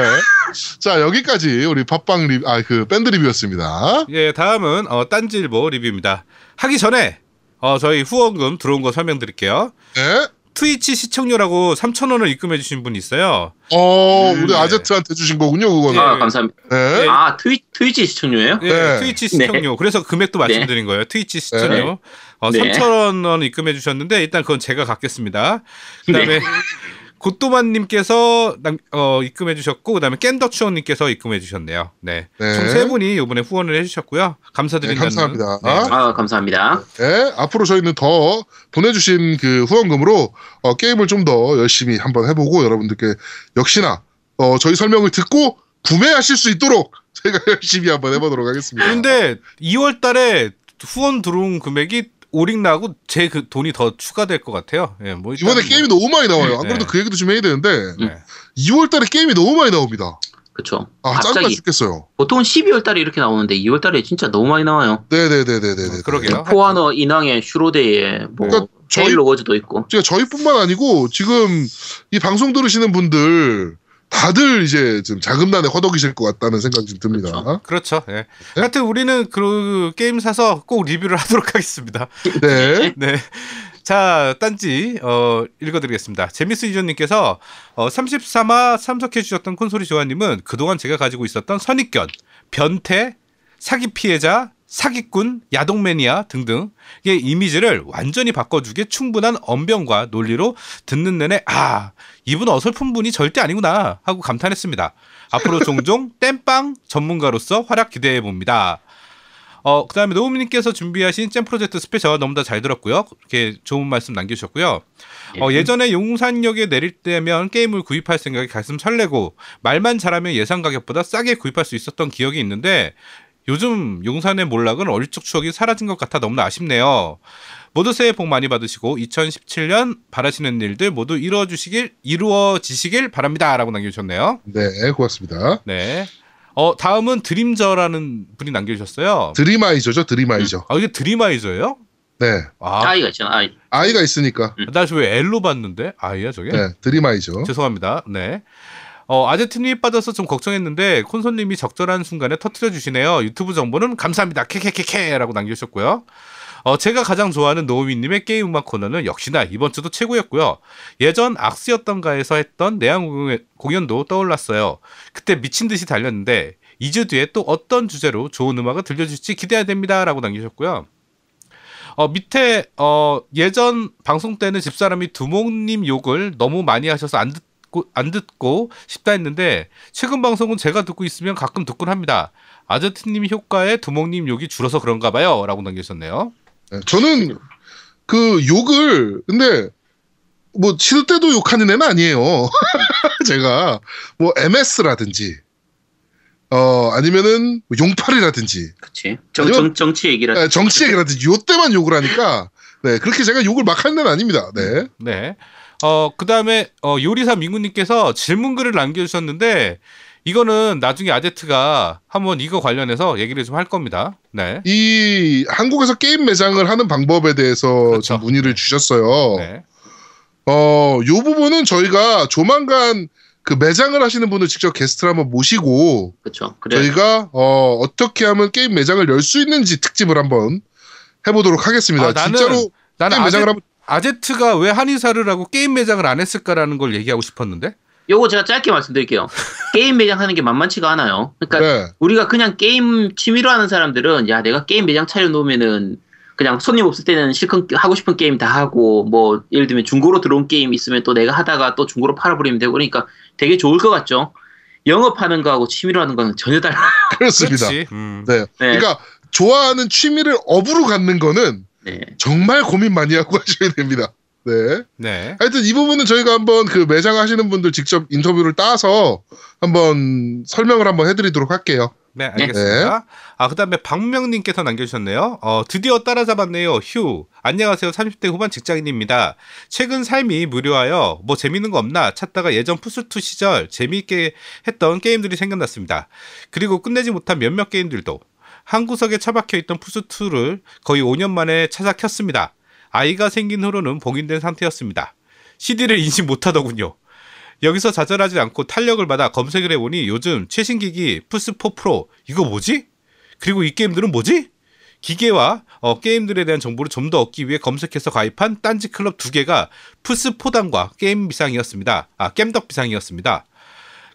자, 여기까지 우리 팟빵 리뷰, 아, 그 밴드 리뷰였습니다. 예, 다음은 어, 딴지일보 리뷰입니다. 하기 전에 어, 저희 후원금 들어온 거 설명드릴게요. 네. 트위치 시청료라고 3,000원을 입금해 주신 분이 있어요. 어, 음, 우리 네. 아제트한테 주신 거군요, 그거는. 아 감사합니다. 네. 예. 아 트위 트위치 시청료예요? 예, 네. 트위치 시청료. 그래서 금액도 말씀드린 거예요. 트위치 시청료. 네. 어, 네. 3,000원 입금해 주셨는데 일단 그건 제가 갖겠습니다. 네. 그다음에 <laughs> 고또만님께서 남- 어, 입금해 주셨고 그다음에 깬더추원님께서 입금해 주셨네요. 네, 네. 총세 분이 이번에 후원을 해주셨고요. 감사드린다는. 네, 감사합니다. 네. 아 감사합니다. 네, 앞으로 저희는 더 보내주신 그 후원금으로 어, 게임을 좀 더 열심히 한번 해보고 여러분들께 역시나 어, 저희 설명을 듣고 구매하실 수 있도록 <laughs> 저희가 열심히 한번 해보도록 하겠습니다. 근데 2월 달에 후원 들어온 금액이 오링 나고 제 그 돈이 더 추가될 것 같아요. 예, 뭐 이번에 뭐- 게임이 너무 많이 나와요. 안 네. 그래도 그 얘기도 좀 해야 되는데 네. 2월달에 게임이 너무 많이 나옵니다. 그렇죠. 아 짜증나 갑자기 죽겠어요. 보통은 12월 달에 이렇게 나오는데 2월 달에 진짜 너무 많이 나와요. 네 네 네 네 네. 그러게요. 포아너 인왕의 슈로데에 뭐 그러니까 저희- 헤일로 워즈도 있고. 제가 저희뿐만 아니고 지금 이 방송 들으시는 분들 다들 이제 좀 자금난에 허덕이실 것 같다는 생각이 좀 듭니다. 그렇죠. 예. 하여튼 우리는 그 게임 사서 꼭 리뷰를 <laughs> 하도록 하겠습니다. 네. <laughs> 네. 자, 딴지 어 읽어드리겠습니다. 제미스 유저님께서 어 33화 참석해 주셨던 콘솔이 조아님은 그동안 제가 가지고 있었던 선입견, 변태, 사기 피해자, 사기꾼, 야동 매니아 등등의 이미지를 완전히 바꿔주기에 충분한 언변과 논리로 듣는 내내 아 이분 어설픈 분이 절대 아니구나 하고 감탄했습니다. 앞으로 종종 <laughs> 땜빵 전문가로서 활약 기대해 봅니다. 어, 그다음에 노우미님께서 준비하신 잼 프로젝트 special 너무 다 잘 들었고요. 이렇게 좋은 말씀 남겨주셨고요. 어, 예전에 용산역에 내릴 때면 게임을 구입할 생각이 가슴 설레고 말만 잘하면 예상 가격보다 싸게 구입할 수 있었던 기억이 있는데 요즘 용산의 몰락은 어릴 적 추억이 사라진 것 같아 너무나 아쉽네요. 모두 새해 복 많이 받으시고 2017년 바라시는 일들 모두 이루어 주시길 이루어지시길 바랍니다라고 남겨 주셨네요. 네, 고맙습니다. 네. 어 다음은 드림저라는 분이 남겨 주셨어요. 드리마이저죠, 드리마이저. 아 이게 드림아이저예요? 네. 아, 아이가 있잖아. 아이. 아이가 있으니까. 나왜 L로 봤는데 아이야 저게? 네, 드림아이죠. 죄송합니다. 네. 어, 아제트님이 빠져서 좀 걱정했는데 콘솔님이 적절한 순간에 터트려 주시네요. 유튜브 정보는 감사합니다. 케케케케라고 남겨주셨고요. 어, 제가 가장 좋아하는 노우미님의 게임 음악 코너는 역시나 이번 주도 최고였고요. 예전 악스였던가에서 했던 내한 공연- 공연도 떠올랐어요. 그때 미친 듯이 달렸는데 2주 뒤에 또 어떤 주제로 좋은 음악을 들려줄지 기대해야 됩니다라고 남겨주셨고요. 어, 밑에 어, 예전 방송 때는 집사람이 두목님 욕을 너무 많이 하셔서 안 듣 고 안 듣고 싶다 했는데 최근 방송은 제가 듣고 있으면 가끔 듣곤 합니다. 아제트님 효과에 두목님 욕이 줄어서 그런가 봐요라고 남겨주셨네요. 네, 저는 그 욕을 근데 뭐 시도 때도 욕하는 애는 아니에요. <laughs> 제가 뭐 MS라든지 어 아니면은 뭐 용팔이라든지 그치. 정, 정, 정치 얘기라. 네, 정치 얘기라든지 요 때만 욕을 하니까 네 그렇게 제가 욕을 막 하는 애는 아닙니다. 네. 네. 어, 그 다음에, 어, 요리사 민구님께서 질문글을 남겨주셨는데, 이거는 나중에 아제트가 한번 이거 관련해서 얘기를 좀 할 겁니다. 네. 이 한국에서 게임 매장을 하는 방법에 대해서 그렇죠. 좀 문의를 주셨어요. 네. 어, 요 부분은 저희가 조만간 그 매장을 하시는 분을 직접 게스트를 한번 모시고 그쵸. 그래. 저희가 어, 어떻게 하면 게임 매장을 열 수 있는지 특집을 한번 해보도록 하겠습니다. 아, 나는- 진짜로 나는 게임 매장을 아제, 한번 아제트가 왜 한의사를 하고 게임 매장을 안 했을까라는 걸 얘기하고 싶었는데? 요거 제가 짧게 말씀드릴게요. <laughs> 게임 매장 하는 게 만만치가 않아요. 그러니까 네. 우리가 그냥 게임 취미로 하는 사람들은 야 내가 게임 매장 차려 놓으면은 그냥 손님 없을 때는 실컷 하고 싶은 게임 다 하고 뭐 예를 들면 중고로 들어온 게임 있으면 또 내가 하다가 또 중고로 팔아버리면 되고 그러니까 되게 좋을 것 같죠. 영업하는 거하고 취미로 하는 거는 전혀 달라. <laughs> 그렇습니다. 음. 네. 네. 그러니까 좋아하는 취미를 업으로 갖는 거는 네. 정말 고민 많이 하고 <laughs> 하셔야 됩니다. 네. 네. 하여튼 이 부분은 저희가 한번 그 매장 하시는 분들 직접 인터뷰를 따서 한번 설명을 한번 해드리도록 할게요. 네, 알겠습니다. 아, 그 다음에 박명님께서 남겨주셨네요. 어, 드디어 따라잡았네요. 휴. 안녕하세요. 30대 후반 직장인입니다. 최근 삶이 무료하여 뭐 재밌는 거 없나 찾다가 예전 푸스2 시절 재미있게 했던 게임들이 생각났습니다. 그리고 끝내지 못한 몇몇 게임들도 한 구석에 처박혀 있던 푸스2를 거의 5년 만에 찾아 켰습니다. 아이가 생긴 후로는 봉인된 상태였습니다. CD를 인식 못하더군요. 여기서 좌절하지 않고 탄력을 받아 검색을 해보니 요즘 최신 기기 플스4 프로 이거 뭐지? 그리고 이 게임들은 뭐지? 기계와 어, 게임들에 대한 정보를 좀 더 얻기 위해 검색해서 가입한 딴지 클럽 두 개가 플스4단과 게임 비상이었습니다. 아, 겜덕 비상이었습니다.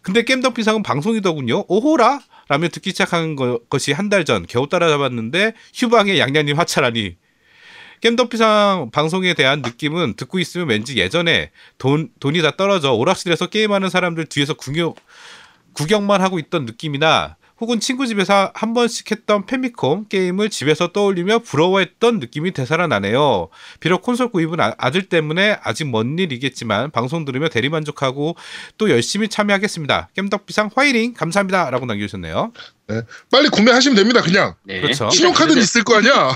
근데 겜덕 비상은 방송이더군요. 오호라? 라며 듣기 시작한 거- 것이 한 달 전 겨우 따라잡았는데 휴방에 양양님 하차라니. 겜덕비상 방송에 대한 느낌은 듣고 있으면 왠지 예전에 돈, 돈이 다 떨어져 오락실에서 게임하는 사람들 뒤에서 구경, 구경만 하고 있던 느낌이나 혹은 친구 집에서 한 번씩 했던 페미콤 게임을 집에서 떠올리며 부러워했던 느낌이 되살아나네요. 비록 콘솔 구입은 아, 아들 때문에 아직 먼 일이겠지만 방송 들으며 대리만족하고 또 열심히 참여하겠습니다. 겜덕비상 화이팅 감사합니다. 라고 남겨주셨네요. 빨리 구매하시면 됩니다. 그냥 네. 그렇죠. 신용카드는 있을 거 아니야.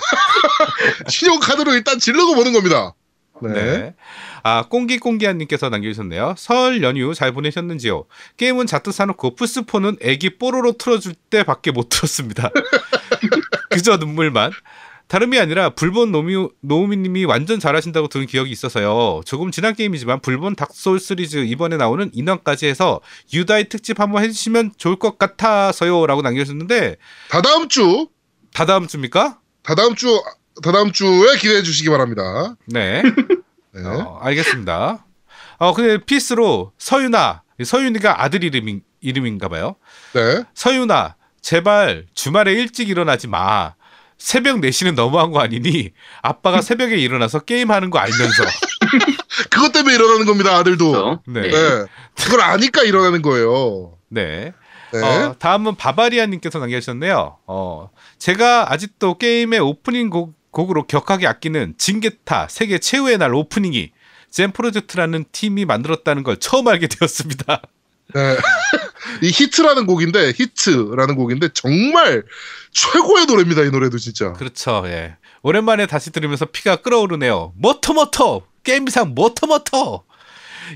<laughs> 신용카드로 일단 질러고 보는 겁니다. 네. 네. 아, 꽁기꽁기한님께서 남겨주셨네요. 설 연휴 잘 보내셨는지요? 게임은 자트 사놓고 플스4는 애기 뽀로로 틀어줄 때 밖에 못 들었습니다. <laughs> 그저 눈물만. 다름이 아니라 불본 노미, 노우미님이 완전 잘하신다고 들은 기억이 있어서요. 조금 지난 게임이지만 불본 닥소울 시리즈 이번에 나오는 인원까지 해서 유다이 특집 한번 해주시면 좋을 것 같아서요. 라고 남겨주셨는데 다다음 주, 다다음 주입니까? 다다음 주, 다다음 주에 기대해 주시기 바랍니다. 네. <laughs> 네. 어, 알겠습니다. 어, 근데 피스로 서윤아, 서윤이가 아들 이름인, 이름인가 봐요. 네. 서윤아, 제발 주말에 일찍 일어나지 마. 새벽 4시는 너무한 거 아니니 아빠가 <laughs> 새벽에 일어나서 게임하는 거 알면서. <laughs> 그것 때문에 일어나는 겁니다, 아들도. 그렇죠. 네. 네. 네. 그걸 아니까 일어나는 거예요. 네. 네. 어, 다음은 바바리아님께서 남겨주셨네요. 어, 제가 아직도 게임의 오프닝 곡, 곡으로 격하게 아끼는 진 겟타 세계 최후의 날 오프닝이 잼 프로젝트라는 팀이 만들었다는 걸 처음 알게 되었습니다. 네. 이 히트라는 곡인데, 히트라는 곡인데, 정말 최고의 노래입니다, 이 노래도 진짜. 그렇죠. 예. 오랜만에 다시 들으면서 피가 끓어오르네요. 머터머터 게임비상 머터머터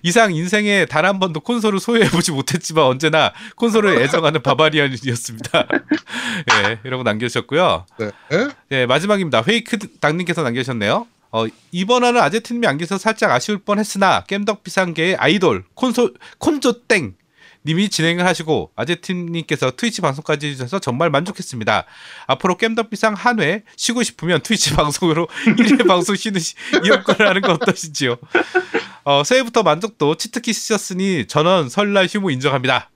이상 인생에 단 한 번도 콘솔을 소유해보지 못했지만 언제나 콘솔을 애정하는 바바리안이었습니다. <laughs> 예, 이러고 남겨주셨고요. 네. 예, 마지막입니다. 페이크 당님께서 남겨주셨네요. 어, 이번화는 아제트님이 안 계셔서 살짝 아쉬울 뻔했으나 겜덕 비상계의 아이돌 콘솔 콘조 땡 님이 진행을 하시고 아제트님께서 트위치 방송까지 해주셔서 정말 만족했습니다. 앞으로 겜덕 비상 한 회 쉬고 싶으면 트위치 방송으로 <laughs> 1회 방송 쉬는 시- 이용권을 하는 건 어떠신지요? 어, 새해부터 만족도 치트키 쓰셨으니 전원 설날 휴무 인정합니다.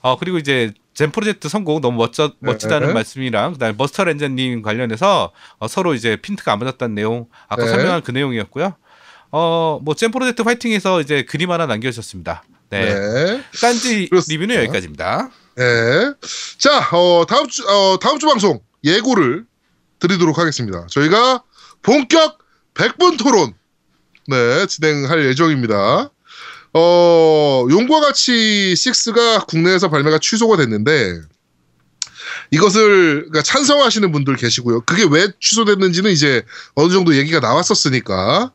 어, 그리고 이제 젠 프로젝트 성공 너무 멋져, 멋지다는 네. 말씀이랑 그다음에 머스터 렌저님 관련해서 어, 서로 이제 핀트가 안 맞았다는 내용 아까 네. 설명한 그 내용이었고요. 어, 뭐젠 프로젝트 파이팅에서 이제 그림 하나 남겨주셨습니다. 네. 네. 딴지 그렇습니다. 리뷰는 여기까지입니다. 네. 자, 어, 다음 주, 어, 다음 주 방송 예고를 드리도록 하겠습니다. 저희가 본격 100분 토론, 네, 진행할 예정입니다. 어, 용과 같이 6가 국내에서 발매가 취소가 됐는데, 이것을 그러니까 찬성하시는 분들 계시고요. 그게 왜 취소됐는지는 이제 어느 정도 얘기가 나왔었으니까,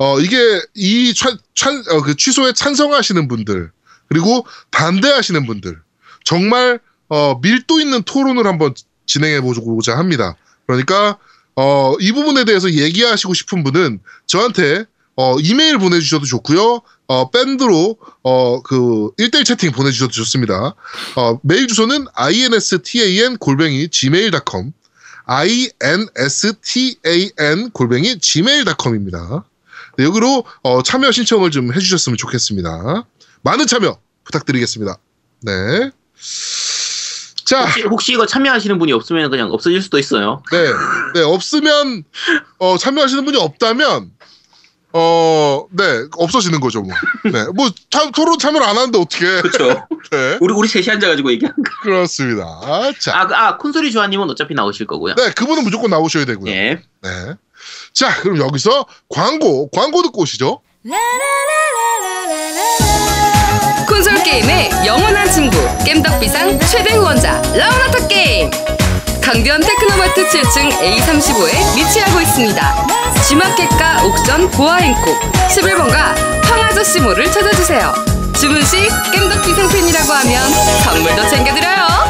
어, 이게 이 찬, 찬, 어, 그 취소에 찬성하시는 분들, 그리고 반대하시는 분들, 정말 어, 밀도 있는 토론을 한번 진행해 보고자 합니다. 그러니까 어, 이 부분에 대해서 얘기하시고 싶은 분은 저한테 어, 이메일 보내주셔도 좋고요. 어, 밴드로 어, 그 1대1 채팅 보내주셔도 좋습니다. 어, 메일 주소는 instan 골뱅이 gmail.com instan 골뱅이 gmail.com입니다. 네, 여기로 어, 참여 신청을 좀 해주셨으면 좋겠습니다. 많은 참여 부탁드리겠습니다. 네. 자, 혹시, 혹시 이거 참여하시는 분이 없으면 그냥 없어질 수도 있어요. 네, 네 없으면 어, 참여하시는 분이 없다면 어, 네 없어지는 거죠 뭐. 네, 뭐 참, 토론 참여를 안 하는데 어떻게? 그렇죠. <laughs> 네, 우리 우리 셋이 앉아가지고 얘기하는 거. 그렇습니다. 자, 아, 그- 아 콘솔이 조아님은 어차피 나오실 거고요. 네, 그분은 무조건 나오셔야 되고요. 예. 네. 자, 그럼 여기서 광고, 광고 듣고 오시죠. 콘솔 게임의 영원한 친구 겜덕비상 최대 후원자 라운하터 게임. 강변 테크노마트 7층 A35에 위치하고 있습니다. G마켓과 옥션 보아행콕 11번가 황아저씨몰을 찾아주세요. 주문 시 겜덕비상 팬이라고 하면 선물도 챙겨드려요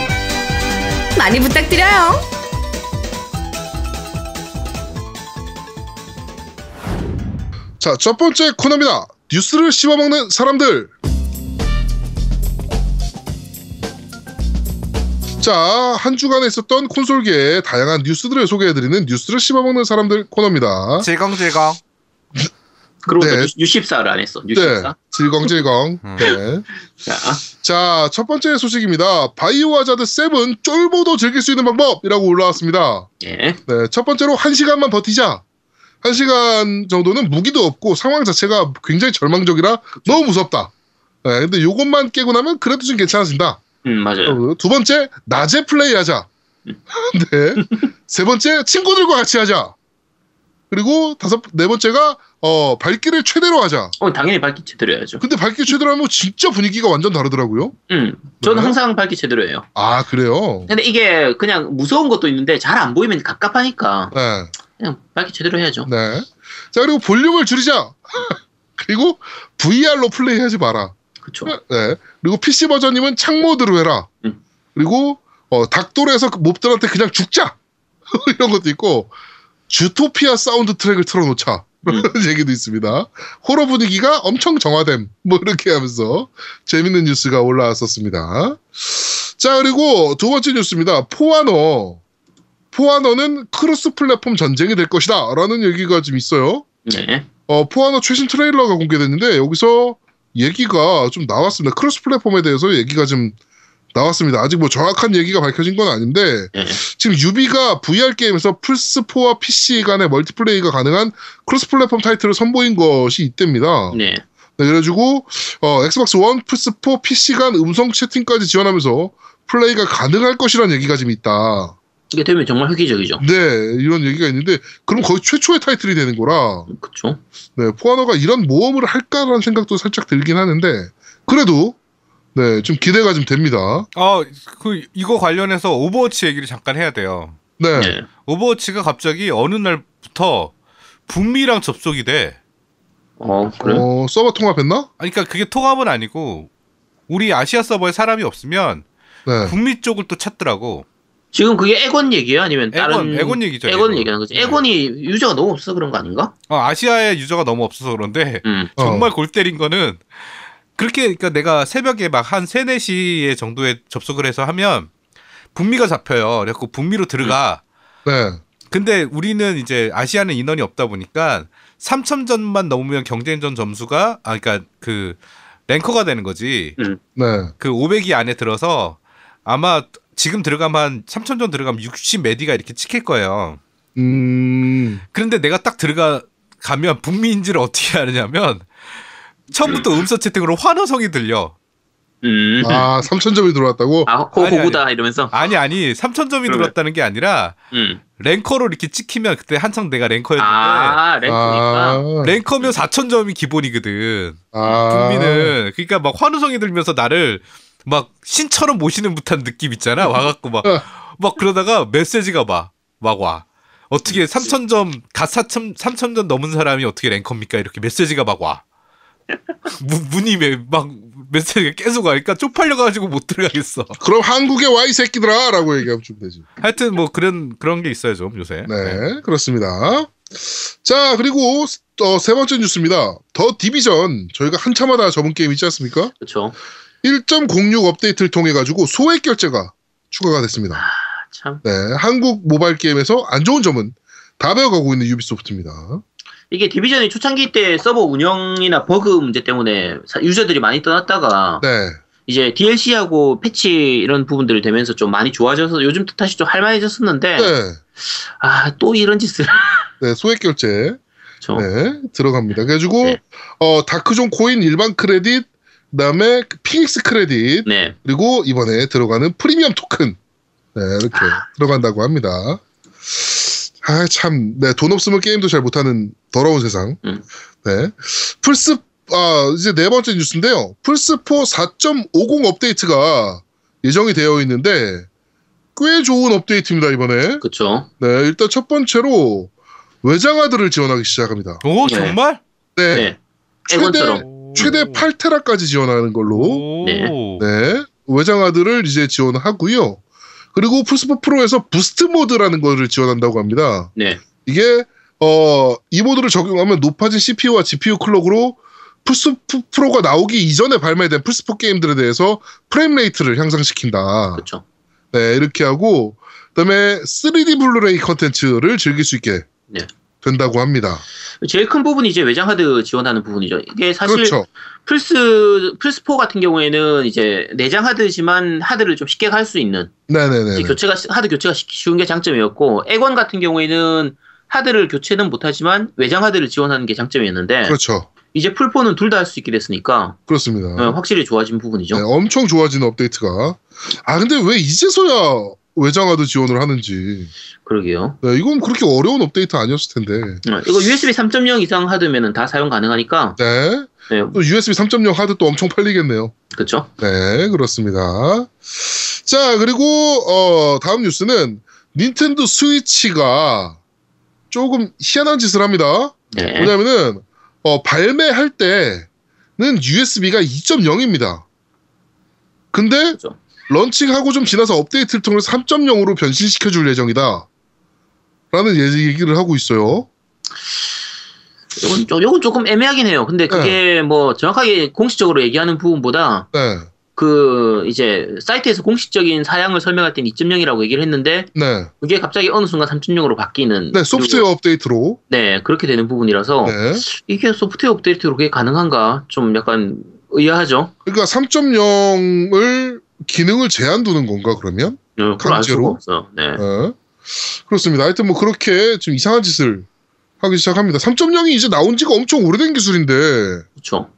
많이 부탁드려요. 자, 첫 번째 코너입니다. 뉴스를 씹어먹는 사람들. 자, 한 주간에 있었던 콘솔계의 다양한 뉴스들을 소개해드리는 뉴스를 씹어먹는 사람들 코너입니다. 질겅질겅. 그리고 네. 또 64를 안 했어. 네, 64. 질겅질겅. <laughs> 음. 네. <laughs> 자, 자, 첫 번째 소식입니다. 바이오 하자드 7 쫄보도 즐길 수 있는 방법이라고 올라왔습니다. 예. 네, 첫 번째로 한 시간만 버티자. 한 시간 정도는 무기도 없고 상황 자체가 굉장히 절망적이라 너무 무섭다. 네, 근데 요것만 깨고 나면 그래도 좀 괜찮아진다. 음, 맞아요. 어, 두 번째, 낮에 플레이하자. <laughs> 네. 세 번째, 친구들과 같이 하자. 그리고 다섯, 네 번째가, 어, 밝기를 최대로 하자. 어, 당연히 밝기 제대로야죠. 근데 밝기 최대로 하면 진짜 분위기가 완전 다르더라고요. 음, 저는 네. 항상 밝기 제대로예요. 아, 그래요? 근데 이게 그냥 무서운 것도 있는데 잘 안 보이면 갑갑하니까 네. 그냥 밝기 제대로 해야죠. 네. 자, 그리고 볼륨을 줄이자. <laughs> 그리고 VR로 플레이하지 마라. 그렇죠. 네. 그리고 PC 버전이면 창 모드로 해라. 음. 그리고 어, 닭돌에서 그 몹들한테 그냥 죽자. <laughs> 이런 것도 있고 주토피아 사운드 트랙을 틀어놓자. 음. <laughs> 그런 얘기도 있습니다. 호러 분위기가 엄청 정화됨. 뭐 이렇게 하면서 재밌는 뉴스가 올라왔었습니다. 자 그리고 두 번째 뉴스입니다. For Honor. For Honor는 cross platform 전쟁이 될 것이다. 라는 얘기가 좀 있어요. 네. 어, For Honor 최신 트레일러가 공개됐는데 여기서 얘기가 좀 나왔습니다. cross platform에 대해서 얘기가 좀 나왔습니다. 아직 뭐 정확한 얘기가 밝혀진 건 아닌데 네. 지금 유비가 VR 게임에서 플스4와 PC 간의 multiplay가 가능한 cross platform 타이틀을 선보인 것이 있답니다. 네. 네, 그래가지고 어, Xbox One, 플스4, PC 간 음성 채팅까지 지원하면서 플레이가 가능할 것이라는 얘기가 지금 있다. 이게 되면 정말 획기적이죠. 네, 이런 얘기가 있는데 그럼 거의 최초의 타이틀이 되는 거라 그쵸? 네, For Honor가 이런 모험을 할까라는 생각도 살짝 들긴 하는데 그래도 네, 좀 기대가 좀 됩니다. 어, 그 이거 관련해서 Overwatch 얘기를 잠깐 해야 돼요. 네. 네. Overwatch가 갑자기 어느 날부터 북미랑 접속이 돼. 어, 그래? 어, 서버 통합했나? 아니, 그러니까 그게 통합은 아니고 우리 아시아 서버에 사람이 없으면 네. 북미 쪽을 또 찾더라고. 지금 그게 엑원 얘기예요? 아니면 엑원, 다른 엑원 얘기죠, 엑원 엑원. 얘기하는 거지. 네. 엑원이 유저가 너무 없어 그런 거 아닌가? 어, 아시아에 유저가 너무 없어서 그런데 음. 어. 정말 골 때린 거는 그렇게 그러니까 내가 새벽에 막한 3, 4시에 정도에 접속을 해서 하면 북미가 잡혀요. 그래갖고 북미로 들어가. 네. 근데 우리는 이제 아시아는 인원이 없다 보니까 3천 전만 넘으면 경쟁전 점수가 아 그러니까 그 랭커가 되는 거지. 네. 그 500이 안에 들어서 아마 지금 들어가면 한 3천 전 들어가면 60 메디가 이렇게 찍힐 거예요. 음. 그런데 내가 딱 들어가 가면 북미인지를 어떻게 아느냐면 처음부터 음성 채팅으로 환호성이 들려. 음. 아, 3,000점이 들어왔다고? 아, 호, 호구다 이러면서. 아니 아니 3천점이 그러면- 들었다는 게 아니라 음. 랭커로 이렇게 찍히면 그때 한창 내가 랭커였는데 아, 랭크니까. 아. 랭커면 4천점이 기본이거든. 아. 북미는 그러니까 막 환호성이 들면서 나를 막 신처럼 모시는 듯한 느낌 있잖아. 와 갖고 막 <laughs> 막 그러다가 메시지가 막 막 와. 어떻게 3천점 갓 4천 3천점 넘은 사람이 어떻게 ranker입니까? 이렇게 메시지가 막 와. 문- 문이 매- 막 메시지가 계속 와니까 쪽팔려가지고 못 들어가겠어. 그럼 한국에 와 이 새끼들아! 라고 얘기하면 좀 되지. 하여튼 뭐 그런 그런 게 있어요 좀 요새. 네, 그렇습니다. 자, 그리고 어, 세 번째 뉴스입니다. The Division. 저희가 한참 하다 접은 게임 있지 않습니까? 그렇죠. 1.06 업데이트를 통해 가지고 소액 결제가 추가가 됐습니다. 아, 참. 네, 한국 모바일 게임에서 안 좋은 점은 다 배워가고 있는 Ubisoft입니다. 이게 Division이 초창기 때 서버 운영이나 버그 문제 때문에 사- 유저들이 많이 떠났다가 네, 이제 DLC하고 패치 이런 부분들이 되면서 좀 많이 좋아져서 요즘 또 다시 좀 할만해졌었는데 네, 아또 이런 짓을 <laughs> 네, 소액 결제 저 네, 들어갑니다. 그래가지고 네. 어 Dark Zone 코인 일반 크레딧, 그다음에 Phoenix credit, 네. 그리고 이번에 들어가는 프리미엄 토큰 네, 이렇게 아. 들어간다고 합니다. 아 참, 네, 돈 없으면 게임도 잘 못하는 더러운 세상. 음. 네, 플스 아 이제 네 번째 뉴스인데요. 플스 4 4.50 업데이트가 예정이 되어 있는데 꽤 좋은 업데이트입니다 이번에. 그쵸. 네, 일단 첫 번째로 외장하드를 지원하기 시작합니다. 오 네. 정말? 네, 네. 최대. 최대 8테라까지 지원하는 걸로. 오. 네. 네. 외장하드를 이제 지원하고요. 그리고 플스4 Pro에서 boost mode라는 거를 지원한다고 합니다. 네. 이게 어, 이 mode를 적용하면 높아진 CPU와 GPU 클럭으로 플스4 Pro가 나오기 이전에 발매된 플스4 게임들에 대해서 frame rate를 향상시킨다. 그쵸. 네, 이렇게 하고 그다음에 3D 블루레이 컨텐츠를 즐길 수 있게 네. 된다고 합니다. 제일 큰 부분이 이제 외장 하드 지원하는 부분이죠. 이게 사실 그렇죠. 플스 플스 4 같은 경우에는 이제 내장 하드지만 하드를 좀 쉽게 갈수 있는 네네네. 교체가 하드 교체가 쉽- 쉬운 게 장점이었고 엑원 같은 경우에는 하드를 교체는 못하지만 외장 하드를 지원하는 게 장점이었는데 그렇죠. 이제 플스4는 둘 다 할 수 있게 됐으니까 그렇습니다. 어, 확실히 좋아진 부분이죠. 네, 엄청 좋아지는 업데이트가. 아 근데 왜 이제서야 외장하드 지원을 하는지. 그러게요. 네, 이건 그렇게 어려운 업데이트 아니었을 텐데. 어, 이거 USB 3.0 이상 하드면은 다 사용 가능하니까 네. 네, 또 USB 3.0 하드 또 엄청 팔리겠네요. 그렇죠. 네, 그렇습니다. 자, 그리고 어, 다음 뉴스는 닌텐도 스위치가 조금 희한한 짓을 합니다. 네. 뭐냐면은 어, 발매할 때는 USB가 2.0입니다. 근데 그렇죠. 런칭하고 좀 지나서 업데이트를 통해서 3.0으로 변신시켜 줄 예정이다. 라는 얘- 얘기를 하고 있어요. 이건, 좀, 이건 조금 애매하긴 해요. 근데 그게 뭐 정확하게 공식적으로 얘기하는 부분보다 네. 그 이제 사이트에서 공식적인 사양을 설명할 땐 2.0이라고 얘기를 했는데 네. 그게 갑자기 어느 순간 3.0으로 바뀌는 네, 소프트웨어 업데이트로. 그리고, 네 그렇게 되는 부분이라서 네. 이게 소프트웨어 업데이트로 그게 가능한가 좀 약간 의아하죠. 그러니까 3.0을 기능을 제한 두는 건가 그러면? 알 수가 강제로? 네. 네. 그렇습니다. 하여튼 뭐 그렇게 좀 이상한 짓을 하기 시작합니다. 3.0이 이제 나온 지가 엄청 오래된 기술인데 그렇죠.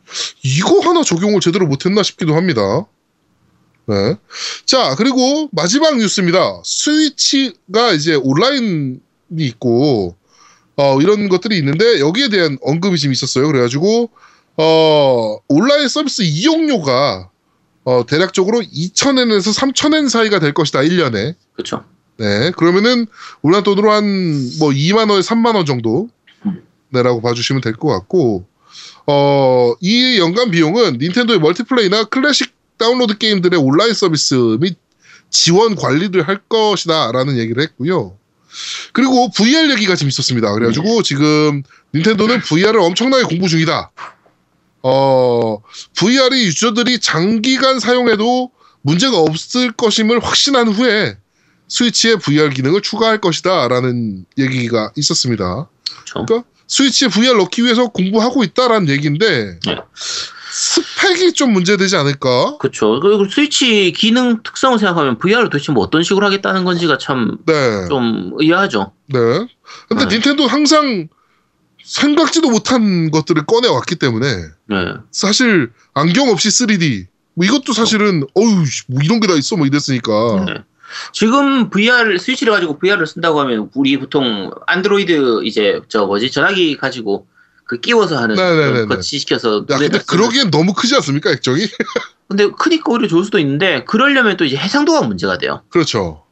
이거 하나 적용을 제대로 못했나 싶기도 합니다. 네. 자, 그리고 마지막 뉴스입니다. 스위치가 이제 온라인이 있고, 어, 이런 것들이 있는데, 여기에 대한 언급이 좀 있었어요. 그래가지고, 어, 온라인 서비스 이용료가, 어, 대략적으로 2,000엔에서 3,000엔 사이가 될 것이다, 1년에. 그렇죠. 네. 그러면은, 우리나라 돈으로 한, 뭐, 2만원, 3만 원 정도, 네라고 봐주시면 될 것 같고, 어, 이 연간 비용은 닌텐도의 멀티플레이나 클래식 다운로드 게임들의 온라인 서비스 및 지원 관리를 할 것이다 라는 얘기를 했고요. 그리고 VR 얘기가 좀 있었습니다. 그래가지고 지금 닌텐도는 VR을 엄청나게 공부 중이다. 어, VR이 유저들이 장기간 사용해도 문제가 없을 것임을 확신한 후에 스위치에 VR 기능을 추가할 것이다 라는 얘기가 있었습니다. 그렇죠. 그러니까 스위치에 VR 넣기 위해서 공부하고 있다라는 얘기인데 네. 스펙이 좀 문제되지 않을까? 그렇죠. 그리고 스위치 기능 특성을 생각하면 VR을 도대체 뭐 어떤 식으로 하겠다는 건지가 참좀 네. 의아하죠. 네. 근데 네. 닌텐도 항상 생각지도 못한 것들을 꺼내 왔기 때문에 네. 사실 안경 없이 3D 뭐 이것도 사실은 어유 뭐 이런 게 다 있어 뭐 이랬으니까 네. 지금 VR 스위치를 가지고 VR을 쓴다고 하면 우리 보통 안드로이드 이제 저 뭐지 전화기 가지고 그 끼워서 하는 네네네네. 거치 시켜서 야 근데 그러기엔 너무 크지 않습니까 액정이? <laughs> 근데 크니까 오히려 좋을 수도 있는데 그러려면 또 이제 해상도가 문제가 돼요. 그렇죠.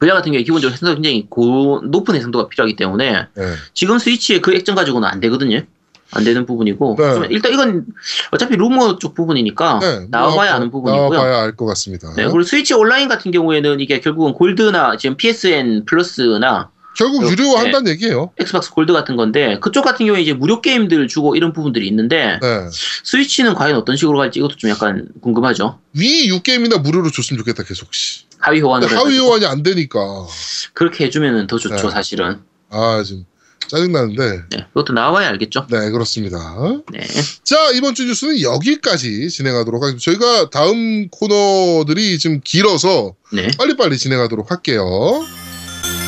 VR 같은 경우에 기본적으로 해상도가 굉장히 고 높은 해상도가 필요하기 때문에 네. 지금 스위치에 그 액정 가지고는 안 되거든요. 안 되는 부분이고 네. 좀 일단 이건 어차피 루머 쪽 부분이니까 네, 나와봐야 나와- 아는 부분이고요. 나와봐야 알 것 같습니다. 네, 그리고 스위치 온라인 같은 경우에는 이게 결국은 Gold나 지금 PSN Plus나 결국 네. 유료화한다는 얘기예요. Xbox Gold 같은 건데 그쪽 같은 경우에 이제 무료 게임들을 주고 이런 부분들이 있는데 네. 스위치는 과연 어떤 식으로 갈지 이것도 좀 약간 궁금하죠. Wii U 게임이나 무료로 줬으면 좋겠다 계속. 씨. 하위 호환을 하위. 호환이 안 되니까 그렇게 해주면 더 좋죠 네. 사실은. 아 지금 짜증 나는데. 네, 그것도 나와야 알겠죠. 네 그렇습니다. 네, 자 이번 주 뉴스는 여기까지 진행하도록 하겠습니다. 저희가 다음 코너들이 좀 길어서 네. 빨리빨리 진행하도록 할게요.